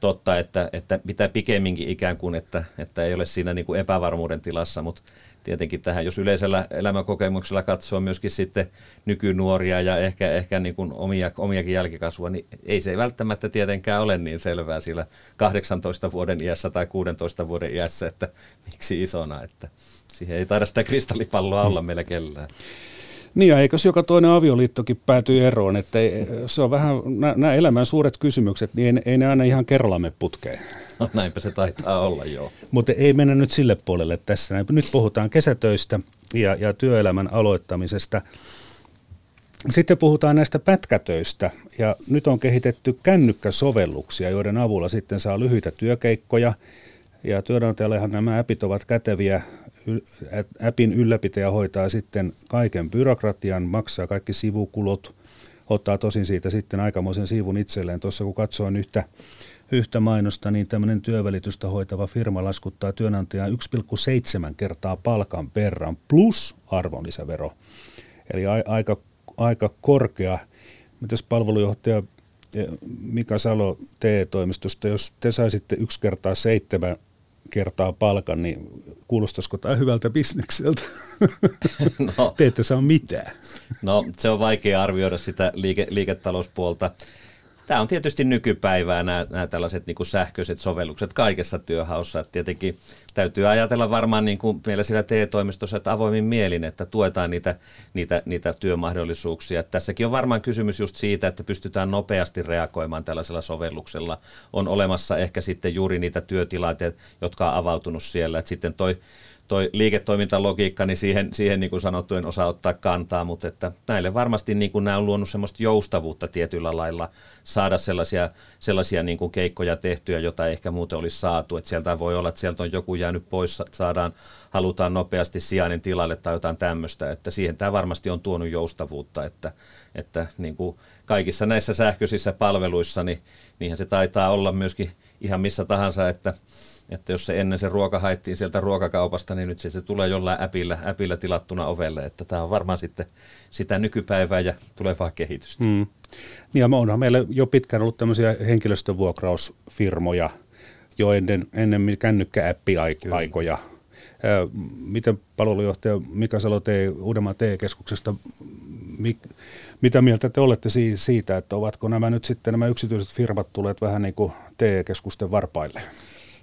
totta että, että mitä pikemminkin ikään kuin, että, että ei ole siinä niin kuin epävarmuuden tilassa, mutta tietenkin tähän, jos yleisellä elämänkokemuksella katsoo myöskin sitten nykynuoria ja ehkä, ehkä niin kuin omia, omiakin jälkikasvua, niin ei se välttämättä tietenkään ole niin selvää sillä 18 vuoden iässä tai 16 vuoden iässä, että miksi isona, että siihen ei taida sitä kristallipalloa olla meillä kellään. Niin ja eikös joka toinen avioliittokin päätyy eroon, että ei, se on vähän, nämä elämän suuret kysymykset, niin ei, ei ne aina ihan kerralla me putkeen. No näinpä se taitaa olla, joo. Mutta ei mennä nyt sille puolelle tässä. Nyt puhutaan kesätöistä ja, ja työelämän aloittamisesta. Sitten puhutaan näistä pätkätöistä ja nyt on kehitetty kännykkäsovelluksia, joiden avulla sitten saa lyhyitä työkeikkoja. Ja työnantajallehan nämä appit ovat käteviä. Appin ylläpitäjä hoitaa sitten kaiken byrokratian, maksaa kaikki sivukulut, ottaa tosin siitä sitten aikamoisen siivun itselleen. Tuossa kun katsoin yhtä yhtä mainosta, niin tämmöinen työvälitystä hoitava firma laskuttaa työnantajaa 1,7 kertaa palkan perran plus arvonlisävero. Eli a- aika, aika korkea. Mitäs palvelujohtaja eh, Mika Salo TE-toimistosta, jos te saisitte yksi kertaa seitsemän kertaa palkan, niin kuulostaisiko tämä hyvältä bisnekseltä? No, te ette saa mitään. No se on vaikea arvioida sitä liike, liiketalouspuolta. Tämä on tietysti nykypäivää nämä, nämä tällaiset niin sähköiset sovellukset kaikessa työhaussa. Tietenkin täytyy ajatella varmaan niin kuin meillä siellä TE-toimistossa, että avoimin mielin, että tuetaan niitä, niitä, niitä työmahdollisuuksia. Tässäkin on varmaan kysymys just siitä, että pystytään nopeasti reagoimaan tällaisella sovelluksella. On olemassa ehkä sitten juuri niitä työtilanteita, jotka on avautunut siellä. Että sitten toi toi liiketoimintalogiikka, niin siihen, siihen niin kuin sanottu en osaa ottaa kantaa, mutta että näille varmasti niin kuin nämä on luonut semmoista joustavuutta tietyllä lailla saada sellaisia, sellaisia niin kuin keikkoja tehtyä, jota ehkä muuten olisi saatu. Että sieltä voi olla, että sieltä on joku jäänyt pois, saadaan, halutaan nopeasti sijainen tilalle tai jotain tämmöistä, että siihen tämä varmasti on tuonut joustavuutta, että, että niin kuin kaikissa näissä sähköisissä palveluissa, niin niinhän se taitaa olla myöskin ihan missä tahansa, että että jos se ennen se ruoka haettiin sieltä ruokakaupasta, niin nyt se, se tulee jollain äpillä, äpillä tilattuna ovelle. Että tämä on varmaan sitten sitä nykypäivää ja tulevaa kehitystä. Mm. Niin ja onhan meillä jo pitkään ollut tämmöisiä henkilöstövuokrausfirmoja jo ennen, ennen kännykkääppiaikoja. Miten palvelujohtaja Mika Salo tee Uudenmaan TE-keskuksesta, mitä mieltä te olette siitä, että ovatko nämä nyt sitten nämä yksityiset firmat tulleet vähän niin kuin TE-keskusten varpaille?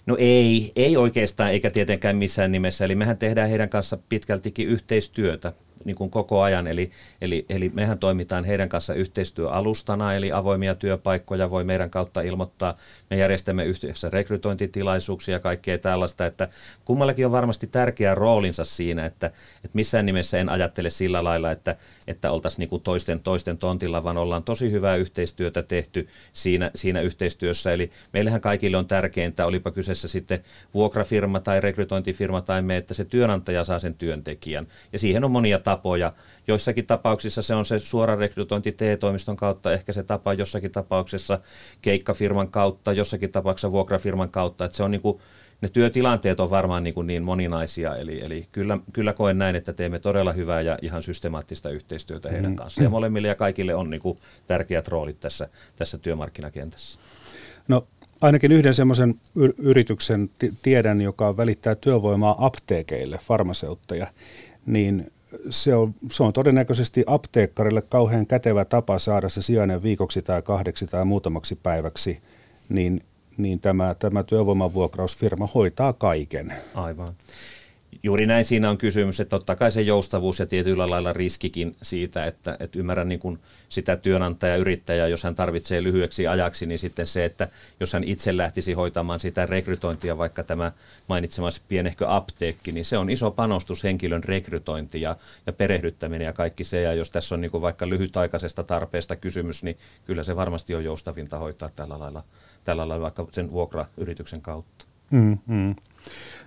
No ei, ei oikeastaan eikä tietenkään missään nimessä. Eli mehän tehdään heidän kanssa pitkältikin yhteistyötä niin kuin koko ajan. Eli, eli, eli mehän toimitaan heidän kanssa yhteistyöalustana, eli avoimia työpaikkoja voi meidän kautta ilmoittaa. Me järjestämme yhteydessä rekrytointitilaisuuksia ja kaikkea tällaista, että kummallakin on varmasti tärkeä roolinsa siinä, että, että missään nimessä en ajattele sillä lailla, että, että oltaisiin niin kuin toisten, toisten tontilla, vaan ollaan tosi hyvää yhteistyötä tehty siinä, siinä yhteistyössä. Eli meillähän kaikille on tärkeintä, olipa kyseessä sitten vuokrafirma tai rekrytointifirma tai me, että se työnantaja saa sen työntekijän. Ja siihen on monia tapoja. Joissakin tapauksissa se on se suora rekrytointi TE-toimiston kautta, ehkä se tapa jossakin tapauksessa keikkafirman kautta, jossakin tapauksessa vuokrafirman kautta. Että se on niin kuin, ne työtilanteet on varmaan niin, kuin niin moninaisia, eli, eli kyllä, kyllä koen näin, että teemme todella hyvää ja ihan systemaattista yhteistyötä heidän mm. kanssaan. Ja molemmille ja kaikille on niin kuin tärkeät roolit tässä, tässä työmarkkinakentässä. No ainakin yhden semmoisen yrityksen tiedän, joka välittää työvoimaa apteekeille, farmaseutteja, niin se on, se on todennäköisesti apteekkarille kauhean kätevä tapa saada se sijainen viikoksi tai kahdeksi tai muutamaksi päiväksi, niin, niin tämä, tämä työvoimavuokrausfirma hoitaa kaiken. Aivan. Juuri näin siinä on kysymys, että totta kai se joustavuus ja tietyllä lailla riskikin siitä, että, että ymmärrän niin kuin sitä työnantaja yrittäjää, jos hän tarvitsee lyhyeksi ajaksi, niin sitten se, että jos hän itse lähtisi hoitamaan sitä rekrytointia, vaikka tämä mainitsemasi pienehkö apteekki, niin se on iso panostus henkilön rekrytointi ja, ja perehdyttäminen ja kaikki se, ja jos tässä on niin kuin vaikka lyhytaikaisesta tarpeesta kysymys, niin kyllä se varmasti on joustavinta hoitaa tällä lailla, tällä lailla vaikka sen vuokrayrityksen kautta. Mm-hmm.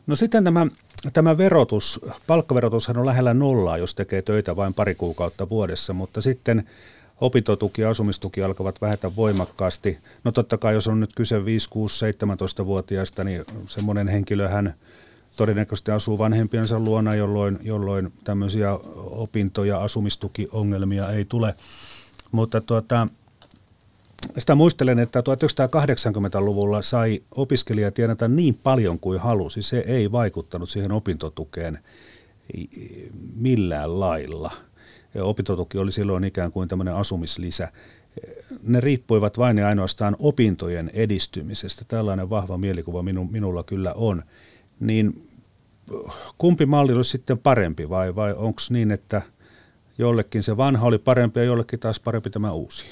No sitten tämä Tämä verotus, palkkaverotushan on lähellä nollaa, jos tekee töitä vain pari kuukautta vuodessa, mutta sitten opintotuki ja asumistuki alkavat vähetä voimakkaasti. No totta kai, jos on nyt kyse 5, 6, 17-vuotiaista, niin semmoinen henkilö hän todennäköisesti asuu vanhempiensa luona, jolloin, jolloin tämmöisiä opinto- ja asumistukiongelmia ei tule. Mutta tuota, sitä muistelen, että 1980-luvulla sai opiskelija tienata niin paljon kuin halusi. Se ei vaikuttanut siihen opintotukeen millään lailla. Opintotuki oli silloin ikään kuin tämmöinen asumislisä. Ne riippuivat vain ja ainoastaan opintojen edistymisestä. Tällainen vahva mielikuva minu, minulla kyllä on. Niin kumpi malli olisi sitten parempi vai, vai onko niin, että jollekin se vanha oli parempi ja jollekin taas parempi tämä uusi?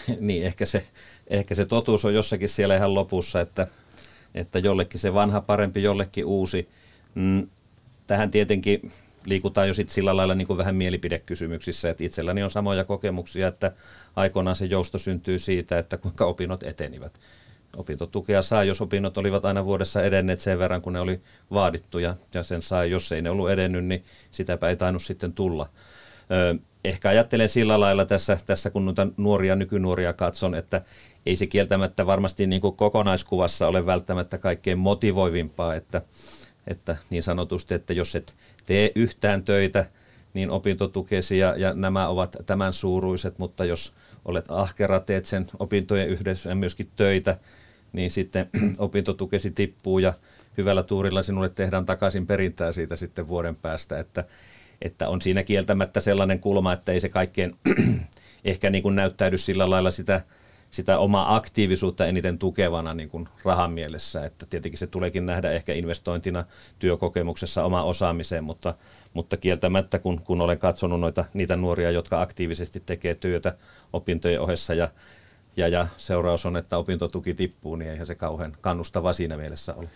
niin, ehkä se, ehkä se totuus on jossakin siellä ihan lopussa, että, että jollekin se vanha parempi, jollekin uusi. Mm, tähän tietenkin liikutaan jo sitten sillä lailla niin kuin vähän mielipidekysymyksissä, että itselläni on samoja kokemuksia, että aikoinaan se jousto syntyy siitä, että kuinka opinnot etenivät. Opintotukea sai, jos opinnot olivat aina vuodessa edenneet sen verran, kun ne oli vaadittu, ja, sen sai, jos ei ne ollut edennyt, niin sitäpä ei tainnut sitten tulla. Ehkä ajattelen sillä lailla tässä, tässä kun noita nuoria, nykynuoria katson, että ei se kieltämättä varmasti niin kuin kokonaiskuvassa ole välttämättä kaikkein motivoivimpaa, että, että niin sanotusti, että jos et tee yhtään töitä, niin opintotukesi ja, ja nämä ovat tämän suuruiset, mutta jos olet ahkera, teet sen opintojen yhdessä ja myöskin töitä, niin sitten opintotukesi tippuu ja hyvällä tuurilla sinulle tehdään takaisin perintää siitä sitten vuoden päästä, että että on siinä kieltämättä sellainen kulma, että ei se kaikkien ehkä niin kuin näyttäydy sillä lailla sitä, sitä omaa aktiivisuutta eniten tukevana niin kuin rahan mielessä. Että tietenkin se tuleekin nähdä ehkä investointina työkokemuksessa oma osaamiseen, mutta, mutta kieltämättä kun, kun olen katsonut noita, niitä nuoria, jotka aktiivisesti tekee työtä opintojen ohessa ja ja, ja seuraus on, että opintotuki tippuu, niin eihän se kauhean kannustava siinä mielessä ole.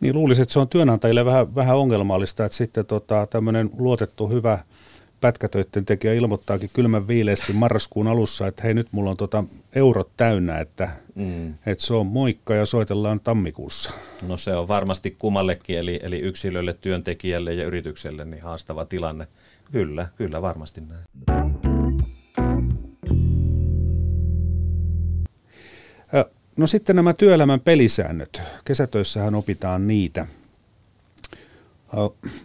Niin luulisin, että se on työnantajille vähän, vähän ongelmallista, että sitten tota, tämmöinen luotettu hyvä pätkätöiden tekijä ilmoittaakin kylmän viileesti marraskuun alussa, että hei nyt mulla on tota eurot täynnä, että, mm. että se on moikka ja soitellaan tammikuussa. No se on varmasti kummallekin, eli, eli yksilölle, työntekijälle ja yritykselle niin haastava tilanne. Kyllä, kyllä varmasti näin. No sitten nämä työelämän pelisäännöt. Kesätöissähän opitaan niitä.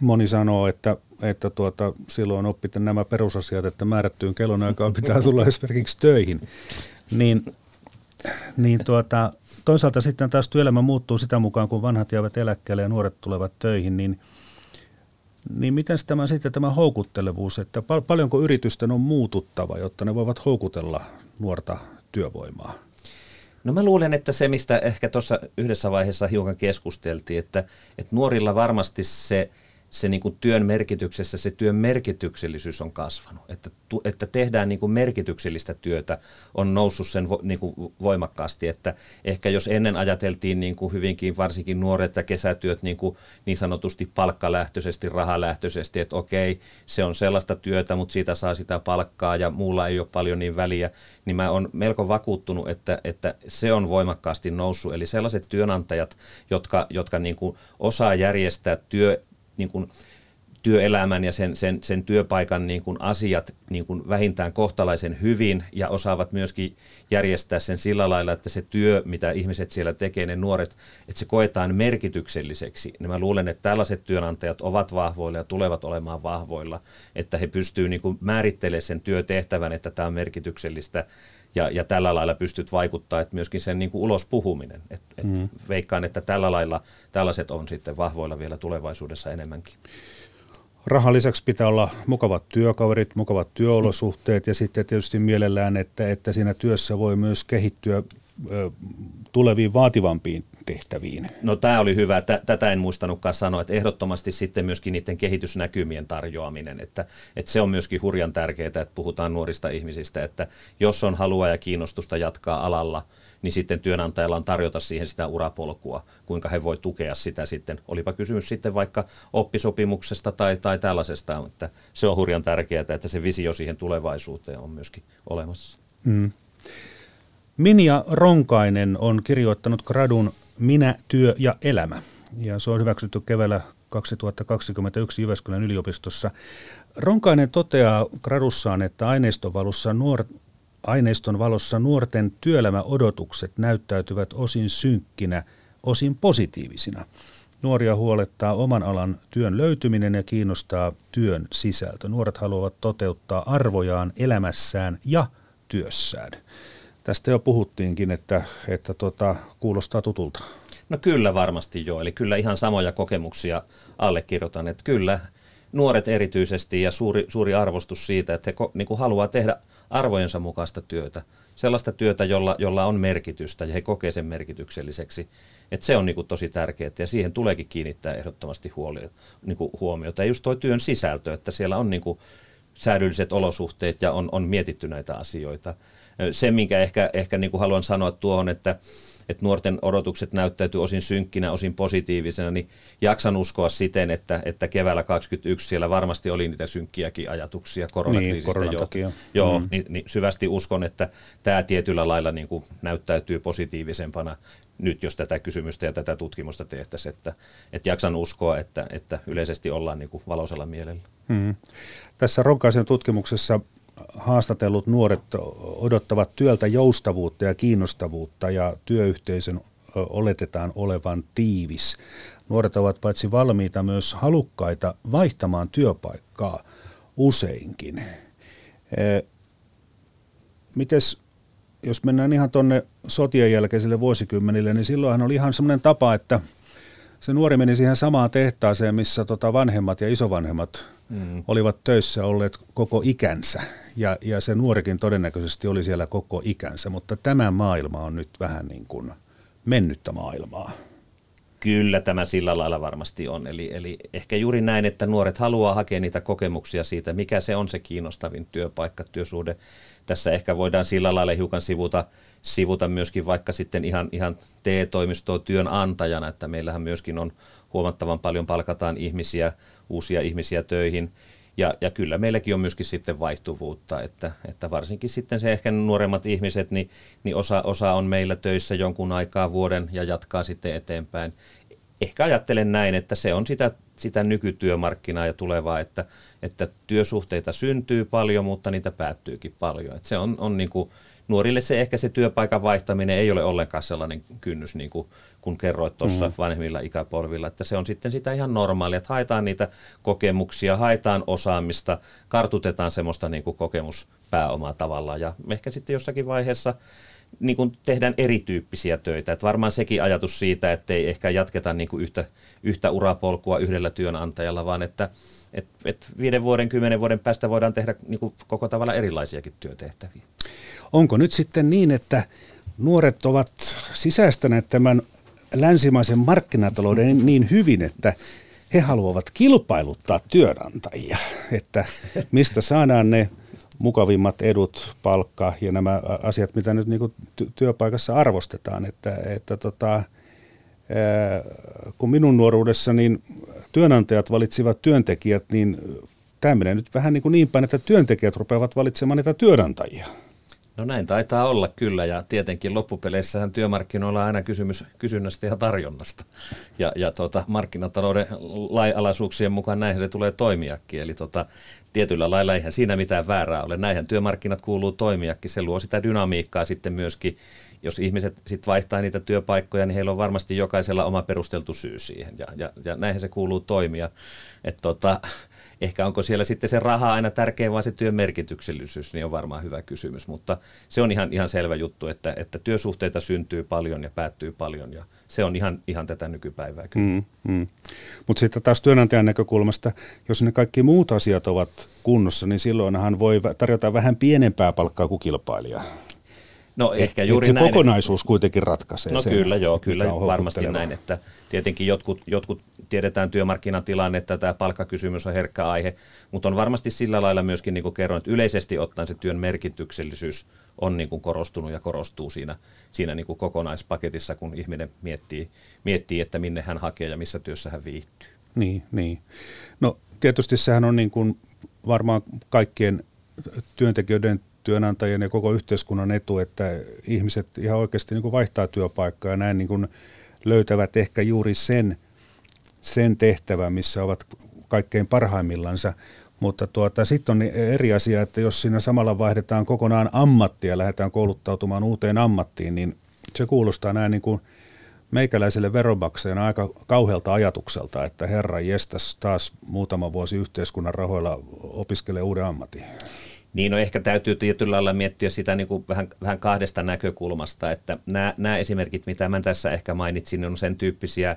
Moni sanoo, että, että tuota, silloin oppit nämä perusasiat, että määrättyyn kellonaikaan pitää tulla esimerkiksi töihin. Niin, niin tuota, toisaalta sitten taas työelämä muuttuu sitä mukaan, kun vanhat jäävät eläkkeelle ja nuoret tulevat töihin, niin, niin miten tämä sitten tämä houkuttelevuus, että pal- paljonko yritysten on muututtava, jotta ne voivat houkutella nuorta työvoimaa? No mä luulen, että se, mistä ehkä tuossa yhdessä vaiheessa hiukan keskusteltiin, että, että nuorilla varmasti se – se niin kuin työn merkityksessä, se työn merkityksellisyys on kasvanut. Että, että tehdään niin kuin merkityksellistä työtä, on noussut sen vo, niin kuin voimakkaasti. Että ehkä jos ennen ajateltiin niin kuin hyvinkin varsinkin nuoret ja kesätyöt niin, kuin niin sanotusti palkkalähtöisesti, rahalähtöisesti, että okei, se on sellaista työtä, mutta siitä saa sitä palkkaa ja muulla ei ole paljon niin väliä, niin mä oon melko vakuuttunut, että, että se on voimakkaasti noussut. Eli sellaiset työnantajat, jotka, jotka niin kuin osaa järjestää työ niin kuin työelämän ja sen, sen, sen työpaikan niin kuin asiat niin kuin vähintään kohtalaisen hyvin ja osaavat myöskin järjestää sen sillä lailla, että se työ, mitä ihmiset siellä tekee, ne nuoret, että se koetaan merkitykselliseksi. Niin mä luulen, että tällaiset työnantajat ovat vahvoilla ja tulevat olemaan vahvoilla, että he pystyvät niin määrittelemään sen työtehtävän, että tämä on merkityksellistä ja, ja tällä lailla pystyt vaikuttaa, että myöskin sen niin kuin ulos puhuminen. Et, et mm. Veikkaan, että tällä lailla tällaiset on sitten vahvoilla vielä tulevaisuudessa enemmänkin. Rahan lisäksi pitää olla mukavat työkaverit, mukavat työolosuhteet ja sitten tietysti mielellään, että, että siinä työssä voi myös kehittyä tuleviin vaativampiin työtehtäviin? No tämä oli hyvä. Tätä en muistanutkaan sanoa, että ehdottomasti sitten myöskin niiden kehitysnäkymien tarjoaminen, että, että se on myöskin hurjan tärkeää, että puhutaan nuorista ihmisistä, että jos on halua ja kiinnostusta jatkaa alalla, niin sitten työnantajalla on tarjota siihen sitä urapolkua, kuinka he voi tukea sitä sitten. Olipa kysymys sitten vaikka oppisopimuksesta tai, tai tällaisesta, mutta se on hurjan tärkeää, että se visio siihen tulevaisuuteen on myöskin olemassa. Mm. Minja Ronkainen on kirjoittanut gradun Minä, työ ja elämä. Ja se on hyväksytty keväällä 2021 Jyväskylän yliopistossa. Ronkainen toteaa gradussaan, että aineiston valossa, nuor, aineiston valossa nuorten työelämäodotukset näyttäytyvät osin synkkinä, osin positiivisina. Nuoria huolettaa oman alan työn löytyminen ja kiinnostaa työn sisältö. Nuoret haluavat toteuttaa arvojaan elämässään ja työssään. Tästä jo puhuttiinkin, että, että tota, kuulostaa tutulta. No kyllä varmasti joo, eli kyllä ihan samoja kokemuksia allekirjoitan, että kyllä nuoret erityisesti ja suuri, suuri arvostus siitä, että he niin kuin haluaa tehdä arvojensa mukaista työtä, sellaista työtä, jolla, jolla on merkitystä ja he kokee sen merkitykselliseksi. Että se on niin kuin tosi tärkeää ja siihen tuleekin kiinnittää ehdottomasti huoli, niin kuin huomiota. Ja just tuo työn sisältö, että siellä on niin kuin säädylliset olosuhteet ja on, on mietitty näitä asioita. Se, minkä ehkä, ehkä niin kuin haluan sanoa tuohon, että, että nuorten odotukset näyttäytyy osin synkkinä, osin positiivisena, niin jaksan uskoa siten, että, että keväällä 2021 siellä varmasti oli niitä synkkiäkin ajatuksia koronakriisistä niin, jo. Joo, mm. niin, niin syvästi uskon, että tämä tietyllä lailla niin kuin näyttäytyy positiivisempana nyt, jos tätä kysymystä ja tätä tutkimusta tehtäisiin, että, että jaksan uskoa, että, että yleisesti ollaan niin kuin valoisella mielellä. Mm. Tässä Ronkaisen tutkimuksessa haastatellut nuoret odottavat työltä joustavuutta ja kiinnostavuutta ja työyhteisön oletetaan olevan tiivis. Nuoret ovat paitsi valmiita myös halukkaita vaihtamaan työpaikkaa useinkin. Mites, jos mennään ihan tuonne sotien jälkeisille vuosikymmenille, niin silloinhan oli ihan semmoinen tapa, että se nuori meni siihen samaan tehtaaseen, missä tota vanhemmat ja isovanhemmat mm. olivat töissä olleet koko ikänsä. Ja, ja se nuorikin todennäköisesti oli siellä koko ikänsä, mutta tämä maailma on nyt vähän niin kuin mennyttä maailmaa. Kyllä tämä sillä lailla varmasti on. Eli, eli ehkä juuri näin, että nuoret haluaa hakea niitä kokemuksia siitä, mikä se on se kiinnostavin työpaikka, työsuhde. Tässä ehkä voidaan sillä lailla hiukan sivuta, sivuta myöskin vaikka sitten ihan, ihan TE-toimistoa työnantajana, että meillähän myöskin on huomattavan paljon palkataan ihmisiä, uusia ihmisiä töihin. Ja, ja kyllä meilläkin on myöskin sitten vaihtuvuutta, että, että varsinkin sitten se ehkä nuoremmat ihmiset, niin, niin osa, osa on meillä töissä jonkun aikaa vuoden ja jatkaa sitten eteenpäin. Ehkä ajattelen näin, että se on sitä, sitä nykytyömarkkinaa ja tulevaa, että, että työsuhteita syntyy paljon, mutta niitä päättyykin paljon. Että se on, on niin kuin, nuorille se ehkä se työpaikan vaihtaminen ei ole ollenkaan sellainen kynnys, niin kuin kun kerroit tuossa mm-hmm. vanhemmilla ikäpolvilla, että se on sitten sitä ihan normaalia, että haetaan niitä kokemuksia, haetaan osaamista, kartutetaan semmoista niin kuin kokemuspääomaa tavallaan ja ehkä sitten jossakin vaiheessa niin kuin tehdään erityyppisiä töitä. Että varmaan sekin ajatus siitä, että ei ehkä jatketa niin kuin yhtä, yhtä urapolkua yhdellä työnantajalla, vaan että et, et viiden vuoden, kymmenen vuoden päästä voidaan tehdä niin kuin koko tavalla erilaisiakin työtehtäviä. Onko nyt sitten niin, että nuoret ovat sisäistäneet tämän länsimaisen markkinatalouden niin hyvin, että he haluavat kilpailuttaa työnantajia, että mistä saadaan ne mukavimmat edut, palkka ja nämä asiat, mitä nyt niin työpaikassa arvostetaan. Että, että tota, kun minun nuoruudessa niin työnantajat valitsivat työntekijät, niin tämä menee nyt vähän niin, kuin niin päin, että työntekijät rupeavat valitsemaan niitä työnantajia. No näin taitaa olla kyllä ja tietenkin loppupeleissähän työmarkkinoilla on aina kysymys kysynnästä ja tarjonnasta. Ja, ja tota, markkinatalouden lainalaisuuksien mukaan näinhän se tulee toimiakin. Eli tota, tietyllä lailla eihän siinä mitään väärää ole. Näinhän työmarkkinat kuuluu toimiakin. Se luo sitä dynamiikkaa sitten myöskin. Jos ihmiset sitten vaihtaa niitä työpaikkoja, niin heillä on varmasti jokaisella oma perusteltu syy siihen. Ja, ja, ja näinhän se kuuluu toimia. Että tota, Ehkä onko siellä sitten se raha aina tärkeä, vaan se työn merkityksellisyys, niin on varmaan hyvä kysymys. Mutta se on ihan, ihan selvä juttu, että, että työsuhteita syntyy paljon ja päättyy paljon ja se on ihan, ihan tätä nykypäivää kyllä. Mm, mm. Mutta sitten taas työnantajan näkökulmasta, jos ne kaikki muut asiat ovat kunnossa, niin silloinhan voi tarjota vähän pienempää palkkaa kuin kilpailija. No ehkä juuri se näin. kokonaisuus kuitenkin ratkaisee No sen, kyllä, joo, kyllä varmasti näin, että tietenkin jotkut, jotkut tiedetään työmarkkinatilanne, että tämä palkkakysymys on herkkä aihe, mutta on varmasti sillä lailla myöskin, niin kuin kerroin, että yleisesti ottaen se työn merkityksellisyys on niin kuin korostunut ja korostuu siinä, siinä niin kuin kokonaispaketissa, kun ihminen miettii, miettii, että minne hän hakee ja missä työssä hän viihtyy. Niin, niin. No tietysti sehän on niin kuin varmaan kaikkien työntekijöiden, työnantajien ja koko yhteiskunnan etu, että ihmiset ihan oikeasti niin kuin vaihtaa työpaikkaa ja näin niin kuin löytävät ehkä juuri sen, sen tehtävän, missä ovat kaikkein parhaimmillansa. Mutta tuota, sitten on eri asia, että jos siinä samalla vaihdetaan kokonaan ammattia ja lähdetään kouluttautumaan uuteen ammattiin, niin se kuulostaa näin niin kuin meikäläiselle veronmaksajana aika kauhealta ajatukselta, että herra jestas taas muutama vuosi yhteiskunnan rahoilla opiskelee uuden ammatin. Niin, no ehkä täytyy tietyllä lailla miettiä sitä niin kuin vähän, vähän kahdesta näkökulmasta, että nämä, nämä esimerkit, mitä mä tässä ehkä mainitsin, on sen tyyppisiä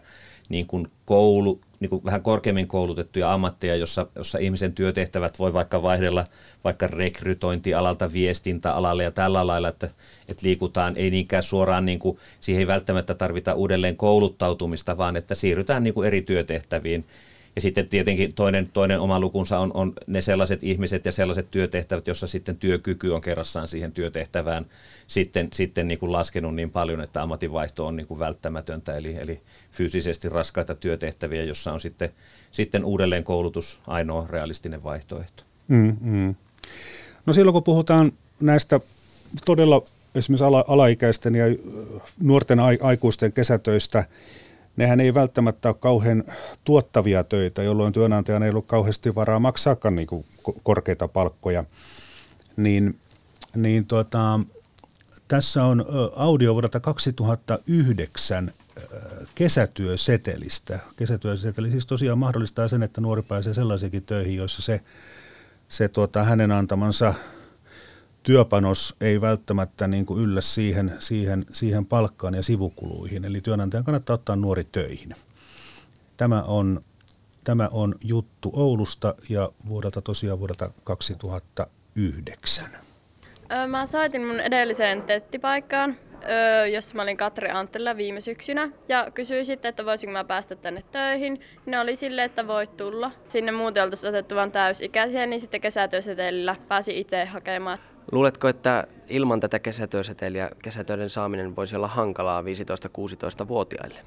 niin kuin koulu, niin kuin vähän korkeammin koulutettuja ammatteja, jossa, jossa ihmisen työtehtävät voi vaikka vaihdella vaikka rekrytointialalta viestintäalalle ja tällä lailla, että, että liikutaan ei niinkään suoraan, niin kuin, siihen ei välttämättä tarvita uudelleen kouluttautumista, vaan että siirrytään niin kuin eri työtehtäviin. Ja sitten tietenkin toinen, toinen oma lukunsa on, on ne sellaiset ihmiset ja sellaiset työtehtävät, jossa sitten työkyky on kerrassaan siihen työtehtävään sitten, sitten niin kuin laskenut niin paljon, että ammatinvaihto on niin kuin välttämätöntä. Eli, eli fyysisesti raskaita työtehtäviä, jossa on sitten, sitten uudelleen koulutus ainoa realistinen vaihtoehto. Mm, mm. No silloin kun puhutaan näistä todella esimerkiksi ala, alaikäisten ja nuorten aikuisten kesätöistä, nehän ei välttämättä ole kauhean tuottavia töitä, jolloin työnantajan ei ollut kauheasti varaa maksaakaan niin kuin korkeita palkkoja. Niin, niin tuota, tässä on audio vuodelta 2009 kesätyösetelistä. Kesätyöseteli siis tosiaan mahdollistaa sen, että nuori pääsee sellaisiinkin töihin, joissa se, se tuota, hänen antamansa työpanos ei välttämättä niin kuin yllä siihen, siihen, siihen palkkaan ja sivukuluihin. Eli työnantajan kannattaa ottaa nuori töihin. Tämä on, tämä on juttu Oulusta ja vuodelta tosiaan vuodelta 2009. Mä soitin mun edelliseen tettipaikkaan, jossa mä olin Katri Anttila viime syksynä ja kysyin sitten, että voisinko mä päästä tänne töihin. Ne oli silleen, että voit tulla. Sinne muuten oltaisiin otettu vain täysikäisiä, niin sitten kesätyösetelillä pääsi itse hakemaan. Luuletko, että ilman tätä kesätyöseteliä kesätöiden saaminen voisi olla hankalaa 15-16-vuotiaille?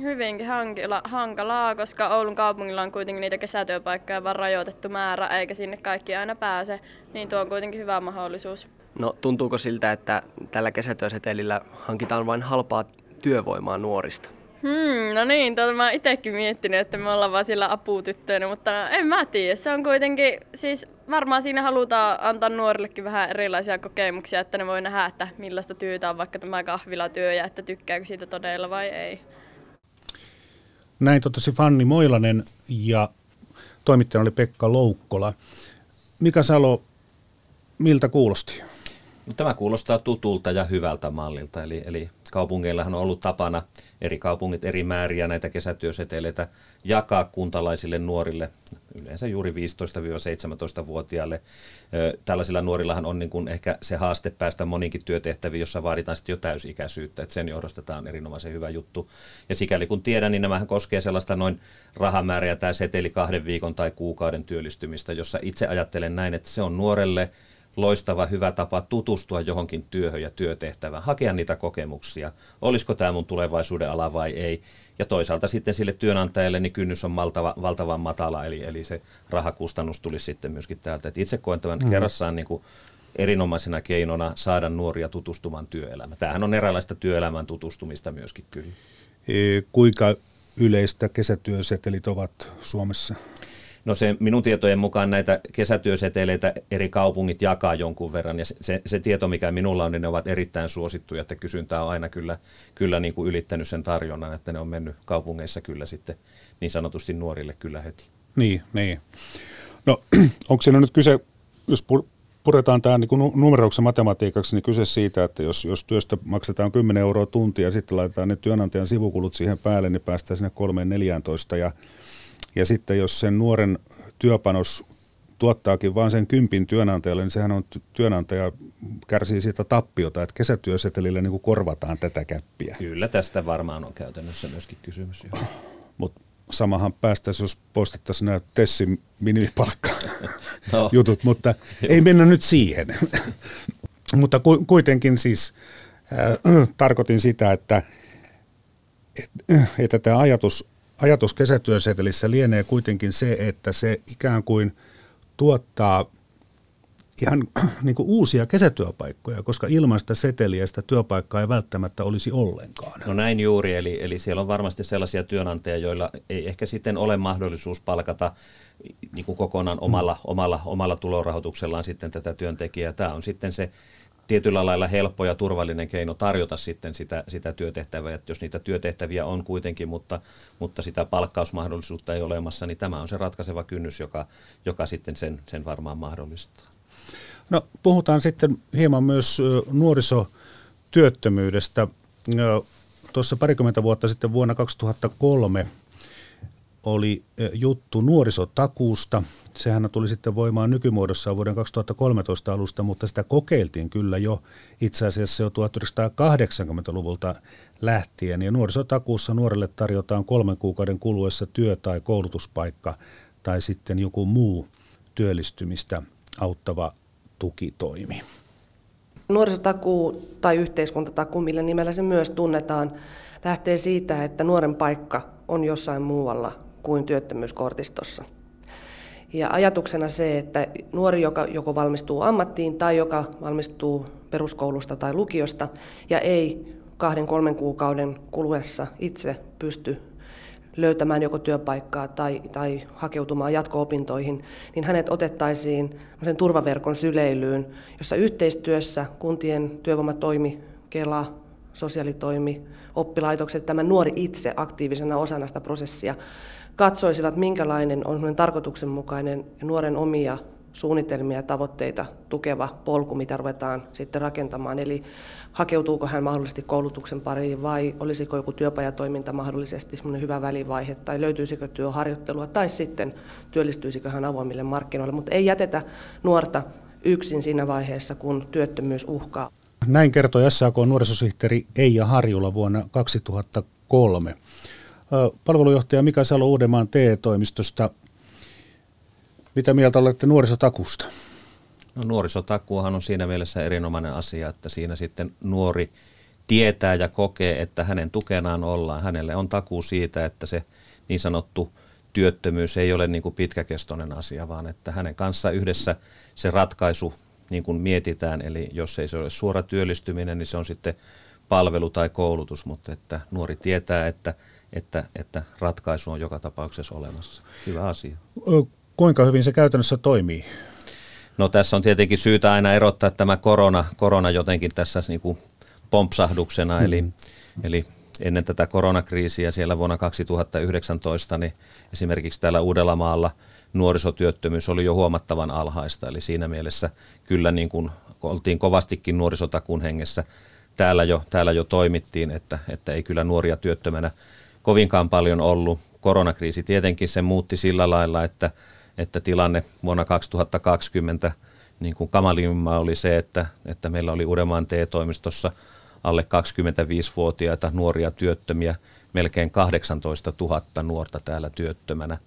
Hyvinkin hankala, hankalaa, koska Oulun kaupungilla on kuitenkin niitä kesätyöpaikkoja vain rajoitettu määrä, eikä sinne kaikki aina pääse, niin tuo on kuitenkin hyvä mahdollisuus. No tuntuuko siltä, että tällä kesätyösetelillä hankitaan vain halpaa työvoimaa nuorista? Hmm, no niin, tuota mä oon itsekin miettinyt, että me ollaan vaan sillä aputyttöinä, mutta en mä tiedä. Se on kuitenkin, siis varmaan siinä halutaan antaa nuorillekin vähän erilaisia kokemuksia, että ne voi nähdä, että millaista työtä on vaikka tämä kahvilatyö ja että tykkääkö siitä todella vai ei. Näin totesi Fanni Moilanen ja toimittajana oli Pekka Loukkola. Mika Salo, miltä kuulosti? No, tämä kuulostaa tutulta ja hyvältä mallilta, eli, eli kaupungeillahan on ollut tapana eri kaupungit eri määriä näitä kesätyöseteleitä jakaa kuntalaisille nuorille, yleensä juuri 15-17-vuotiaille. Tällaisilla nuorillahan on niin kuin ehkä se haaste päästä moninkin työtehtäviin, jossa vaaditaan sitten jo täysikäisyyttä, että sen johdosta tämä on erinomaisen hyvä juttu. Ja sikäli kun tiedän, niin nämähän koskee sellaista noin rahamääriä tämä seteli kahden viikon tai kuukauden työllistymistä, jossa itse ajattelen näin, että se on nuorelle loistava, hyvä tapa tutustua johonkin työhön ja työtehtävään, hakea niitä kokemuksia. Olisiko tämä mun tulevaisuuden ala vai ei? Ja toisaalta sitten sille työnantajalle niin kynnys on maltava, valtavan matala, eli, eli se rahakustannus tulisi sitten myöskin täältä. Et itse koen tämän mm. kerrassaan niin kuin erinomaisena keinona saada nuoria tutustumaan työelämään. Tämähän on eräänlaista työelämän tutustumista myöskin kyllä. E, kuinka yleistä kesätyösetelit ovat Suomessa? No se minun tietojen mukaan näitä kesätyöseteleitä eri kaupungit jakaa jonkun verran ja se, se tieto mikä minulla on, niin ne ovat erittäin suosittuja, että kysyntä on aina kyllä, kyllä niin kuin ylittänyt sen tarjonnan, että ne on mennyt kaupungeissa kyllä sitten niin sanotusti nuorille kyllä heti. Niin, niin. No onko siinä nyt kyse, jos puretaan tämä niin numerouksen matematiikaksi, niin kyse siitä, että jos, jos työstä maksetaan 10 euroa tuntia ja sitten laitetaan ne työnantajan sivukulut siihen päälle, niin päästään sinne 3-14 ja ja sitten jos sen nuoren työpanos tuottaakin vain sen kympin työnantajalle, niin sehän on työnantaja kärsii siitä tappiota, että kesätyösetelillä niin kuin korvataan tätä käppiä. Kyllä tästä varmaan on käytännössä myöskin kysymys. Mutta samahan päästäisiin, jos poistettaisiin nämä Tessin minimipalkka no. jutut, mutta ei mennä nyt siihen. mutta ku, kuitenkin siis äh, tarkoitin sitä, että, että, että tämä ajatus, ajatus kesätyösetelissä lienee kuitenkin se, että se ikään kuin tuottaa – ihan niin kuin uusia kesätyöpaikkoja, koska ilman sitä seteliä sitä työpaikkaa ei välttämättä olisi ollenkaan. No näin juuri, eli, eli siellä on varmasti sellaisia työnantajia, joilla ei ehkä sitten ole mahdollisuus palkata niin kuin kokonaan omalla, omalla, omalla tulorahoituksellaan sitten tätä työntekijää. Tämä on sitten se tietyllä lailla helppo ja turvallinen keino tarjota sitten sitä, sitä työtehtävää. Että jos niitä työtehtäviä on kuitenkin, mutta, mutta sitä palkkausmahdollisuutta ei ole olemassa, niin tämä on se ratkaiseva kynnys, joka, joka sitten sen, sen varmaan mahdollistaa. No, puhutaan sitten hieman myös nuorisotyöttömyydestä. Tuossa parikymmentä vuotta sitten vuonna 2003 oli juttu nuorisotakuusta. Sehän tuli sitten voimaan nykymuodossa vuoden 2013 alusta, mutta sitä kokeiltiin kyllä jo itse asiassa jo 1980-luvulta lähtien. Ja nuorisotakuussa nuorelle tarjotaan kolmen kuukauden kuluessa työ- tai koulutuspaikka tai sitten joku muu työllistymistä auttava tukitoimi. Nuorisotakuu tai yhteiskuntatakuu, millä nimellä se myös tunnetaan, lähtee siitä, että nuoren paikka on jossain muualla kuin työttömyyskortistossa. Ja ajatuksena se, että nuori, joka joko valmistuu ammattiin tai joka valmistuu peruskoulusta tai lukiosta ja ei kahden kolmen kuukauden kuluessa itse pysty löytämään joko työpaikkaa tai, tai hakeutumaan jatko-opintoihin, niin hänet otettaisiin turvaverkon syleilyyn, jossa yhteistyössä kuntien työvoimatoimi, Kela, sosiaalitoimi, oppilaitokset, tämä nuori itse aktiivisena osana sitä prosessia, katsoisivat, minkälainen on tarkoituksenmukainen nuoren omia suunnitelmia ja tavoitteita tukeva polku, mitä ruvetaan sitten rakentamaan. Eli hakeutuuko hän mahdollisesti koulutuksen pariin vai olisiko joku työpajatoiminta mahdollisesti semmoinen hyvä välivaihe tai löytyisikö työharjoittelua tai sitten työllistyisikö hän avoimille markkinoille. Mutta ei jätetä nuorta yksin siinä vaiheessa, kun työttömyys uhkaa. Näin kertoi SAK nuorisosihteeri Eija Harjula vuonna 2003. Palvelujohtaja Mika Salo Uudenmaan TE-toimistosta mitä mieltä olette nuorisotakusta? No nuorisotakuuhan on siinä mielessä erinomainen asia, että siinä sitten nuori tietää ja kokee, että hänen tukenaan ollaan. Hänelle on takuu siitä, että se niin sanottu työttömyys ei ole niin kuin pitkäkestoinen asia, vaan että hänen kanssa yhdessä se ratkaisu niin kuin mietitään. Eli jos ei se ole suora työllistyminen, niin se on sitten palvelu tai koulutus, mutta että nuori tietää, että, että, että ratkaisu on joka tapauksessa olemassa. Hyvä asia. Kuinka hyvin se käytännössä toimii? No tässä on tietenkin syytä aina erottaa tämä korona, korona jotenkin tässä niin kuin pompsahduksena, mm-hmm. eli, eli ennen tätä koronakriisiä siellä vuonna 2019, niin esimerkiksi täällä Uudellamaalla nuorisotyöttömyys oli jo huomattavan alhaista, eli siinä mielessä kyllä niin kuin oltiin kovastikin nuorisotakun hengessä. Täällä jo, täällä jo toimittiin, että, että ei kyllä nuoria työttömänä kovinkaan paljon ollut. Koronakriisi tietenkin se muutti sillä lailla, että että tilanne vuonna 2020 niin kuin kamalimmaa oli se, että, että meillä oli Uudenmaan TE-toimistossa alle 25-vuotiaita nuoria työttömiä, melkein 18 000 nuorta täällä työttömänä.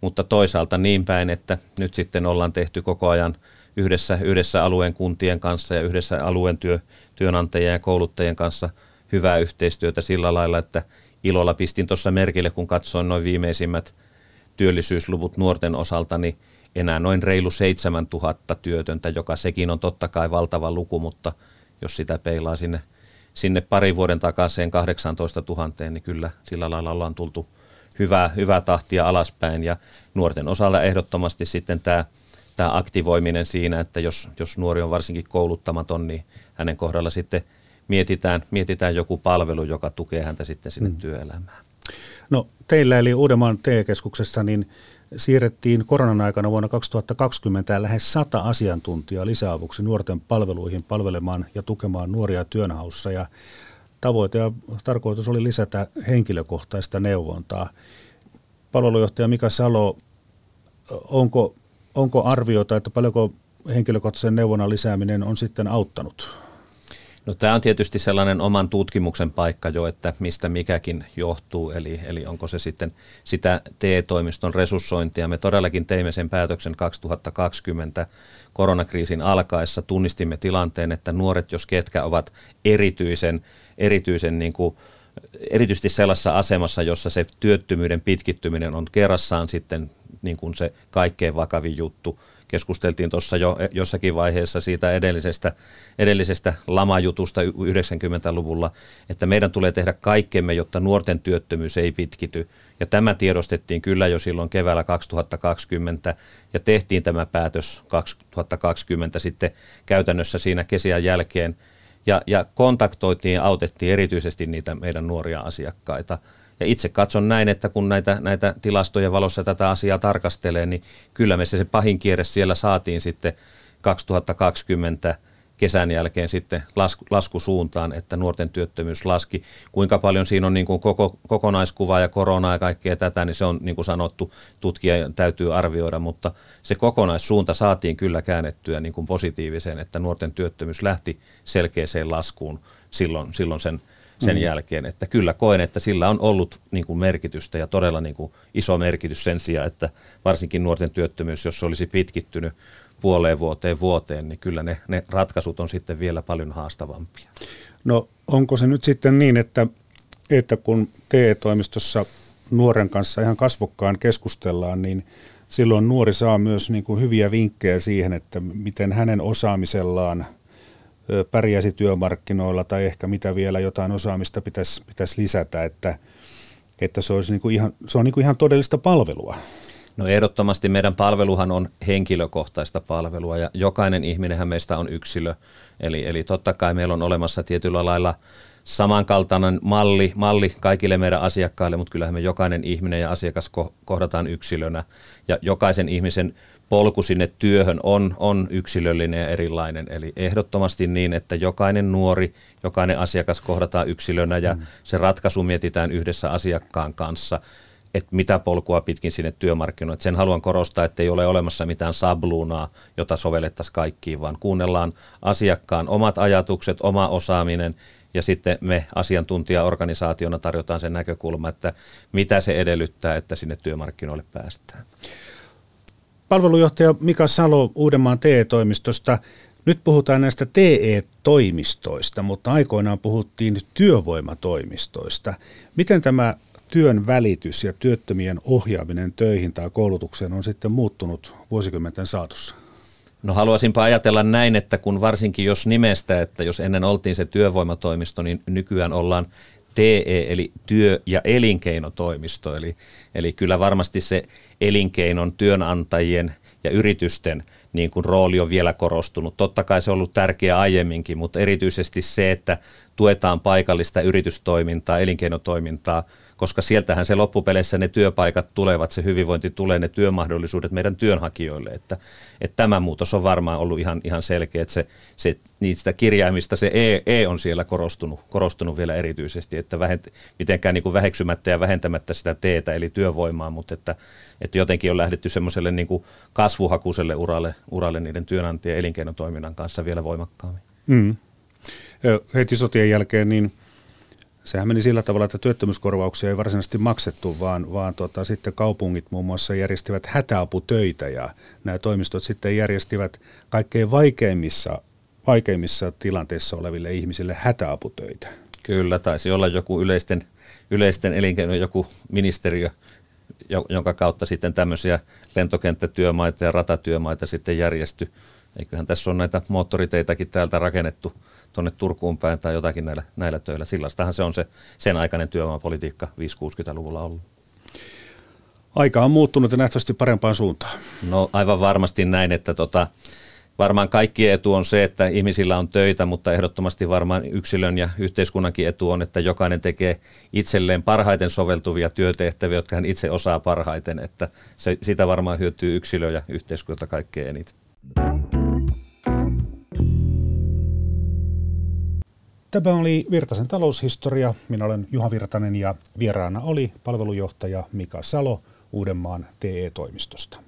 Mutta toisaalta niin päin, että nyt sitten ollaan tehty koko ajan yhdessä, yhdessä alueen kuntien kanssa ja yhdessä alueen työ, työnantajien ja kouluttajien kanssa hyvää yhteistyötä sillä lailla, että ilolla pistin tuossa merkille, kun katsoin noin viimeisimmät – työllisyysluvut nuorten osalta, niin enää noin reilu 7000 työtöntä, joka sekin on totta kai valtava luku, mutta jos sitä peilaa sinne, sinne parin vuoden takaisin 18 000, niin kyllä sillä lailla ollaan tultu hyvää, hyvää tahtia alaspäin. Ja nuorten osalta ehdottomasti sitten tämä, tämä aktivoiminen siinä, että jos, jos nuori on varsinkin kouluttamaton, niin hänen kohdalla sitten mietitään, mietitään joku palvelu, joka tukee häntä sitten sinne mm. työelämään. No teillä eli Uudenmaan TE-keskuksessa niin siirrettiin koronan aikana vuonna 2020 lähes sata asiantuntijaa lisäavuksi nuorten palveluihin palvelemaan ja tukemaan nuoria työnhaussa ja tavoite ja tarkoitus oli lisätä henkilökohtaista neuvontaa. Palvelujohtaja Mika Salo, onko, onko arviota, että paljonko henkilökohtaisen neuvonnan lisääminen on sitten auttanut? No tämä on tietysti sellainen oman tutkimuksen paikka jo, että mistä mikäkin johtuu, eli, eli onko se sitten sitä TE-toimiston resurssointia. Me todellakin teimme sen päätöksen 2020 koronakriisin alkaessa, tunnistimme tilanteen, että nuoret, jos ketkä ovat erityisen, erityisen niin kuin, erityisesti sellaisessa asemassa, jossa se työttömyyden pitkittyminen on kerrassaan sitten niin kuin se kaikkein vakavin juttu, keskusteltiin tuossa jo jossakin vaiheessa siitä edellisestä, edellisestä lamajutusta 90-luvulla, että meidän tulee tehdä kaikkemme, jotta nuorten työttömyys ei pitkity. Ja tämä tiedostettiin kyllä jo silloin keväällä 2020 ja tehtiin tämä päätös 2020 sitten käytännössä siinä kesän jälkeen. Ja, ja kontaktoitiin ja autettiin erityisesti niitä meidän nuoria asiakkaita. Ja itse katson näin, että kun näitä, näitä tilastojen valossa tätä asiaa tarkastelee, niin kyllä me se, se pahin kierre siellä saatiin sitten 2020 kesän jälkeen sitten lasku, laskusuuntaan, että nuorten työttömyys laski. Kuinka paljon siinä on niin kuin koko, kokonaiskuva ja koronaa ja kaikkea tätä, niin se on niin kuin sanottu, tutkija täytyy arvioida, mutta se kokonaissuunta saatiin kyllä käännettyä niin kuin positiiviseen, että nuorten työttömyys lähti selkeäseen laskuun silloin, silloin sen sen mm. jälkeen. Että kyllä koen, että sillä on ollut niin kuin merkitystä ja todella niin kuin iso merkitys sen sijaan, että varsinkin nuorten työttömyys, jos se olisi pitkittynyt puoleen vuoteen vuoteen, niin kyllä ne, ne ratkaisut on sitten vielä paljon haastavampia. No onko se nyt sitten niin, että, että kun TE-toimistossa nuoren kanssa ihan kasvokkaan keskustellaan, niin silloin nuori saa myös niin kuin hyviä vinkkejä siihen, että miten hänen osaamisellaan – pärjäisi työmarkkinoilla tai ehkä mitä vielä jotain osaamista pitäisi, pitäisi lisätä, että, että se, olisi niin kuin ihan, se on niin kuin ihan todellista palvelua. No ehdottomasti meidän palveluhan on henkilökohtaista palvelua ja jokainen ihminenhän meistä on yksilö. Eli, eli totta kai meillä on olemassa tietyllä lailla samankaltainen malli, malli kaikille meidän asiakkaille, mutta kyllähän me jokainen ihminen ja asiakas kohdataan yksilönä. Ja jokaisen ihmisen polku sinne työhön on, on yksilöllinen ja erilainen. Eli ehdottomasti niin, että jokainen nuori, jokainen asiakas kohdataan yksilönä ja mm. se ratkaisu mietitään yhdessä asiakkaan kanssa että mitä polkua pitkin sinne työmarkkinoille. Sen haluan korostaa, että ei ole olemassa mitään sabluunaa, jota sovellettaisiin kaikkiin, vaan kuunnellaan asiakkaan omat ajatukset, oma osaaminen ja sitten me asiantuntijaorganisaationa tarjotaan sen näkökulma, että mitä se edellyttää, että sinne työmarkkinoille päästään. Palvelujohtaja Mika Salo Uudenmaan TE-toimistosta. Nyt puhutaan näistä TE-toimistoista, mutta aikoinaan puhuttiin työvoimatoimistoista. Miten tämä työn välitys ja työttömien ohjaaminen töihin tai koulutukseen on sitten muuttunut vuosikymmenten saatossa? No haluaisinpa ajatella näin, että kun varsinkin jos nimestä, että jos ennen oltiin se työvoimatoimisto, niin nykyään ollaan TE eli työ- ja elinkeinotoimisto. Eli, eli kyllä varmasti se elinkeinon, työnantajien ja yritysten niin kuin rooli on vielä korostunut. Totta kai se on ollut tärkeä aiemminkin, mutta erityisesti se, että tuetaan paikallista yritystoimintaa, elinkeinotoimintaa – koska sieltähän se loppupeleissä ne työpaikat tulevat, se hyvinvointi tulee, ne työmahdollisuudet meidän työnhakijoille. Että, että tämä muutos on varmaan ollut ihan, ihan selkeä, että se, se, niistä kirjaimista se e, e on siellä korostunut, korostunut vielä erityisesti, että vähent, mitenkään niin kuin väheksymättä ja vähentämättä sitä teetä eli työvoimaa, mutta että, että jotenkin on lähdetty semmoiselle niin kuin kasvuhakuiselle uralle, uralle niiden työnantajien elinkeinotoiminnan kanssa vielä voimakkaammin. Mm. Heti sotien jälkeen niin – sehän meni sillä tavalla, että työttömyyskorvauksia ei varsinaisesti maksettu, vaan, vaan tota, sitten kaupungit muun muassa järjestivät hätäaputöitä ja nämä toimistot sitten järjestivät kaikkein vaikeimmissa, vaikeimmissa tilanteissa oleville ihmisille hätäaputöitä. Kyllä, taisi olla joku yleisten, yleisten elinkeino, joku ministeriö, jonka kautta sitten tämmöisiä lentokenttätyömaita ja ratatyömaita sitten järjesty. Eiköhän tässä on näitä moottoriteitäkin täältä rakennettu tuonne Turkuun päin tai jotakin näillä, näillä töillä. Sillaistahan se on se sen aikainen työvoimapolitiikka 5-60-luvulla ollut. Aika on muuttunut ja nähtävästi parempaan suuntaan. No aivan varmasti näin, että tota, varmaan kaikkien etu on se, että ihmisillä on töitä, mutta ehdottomasti varmaan yksilön ja yhteiskunnankin etu on, että jokainen tekee itselleen parhaiten soveltuvia työtehtäviä, jotka hän itse osaa parhaiten, että se, sitä varmaan hyötyy yksilö ja yhteiskunta kaikkein eniten. Tämä oli Virtasen taloushistoria. Minä olen Juha Virtanen ja vieraana oli palvelujohtaja Mika Salo Uudenmaan TE-toimistosta.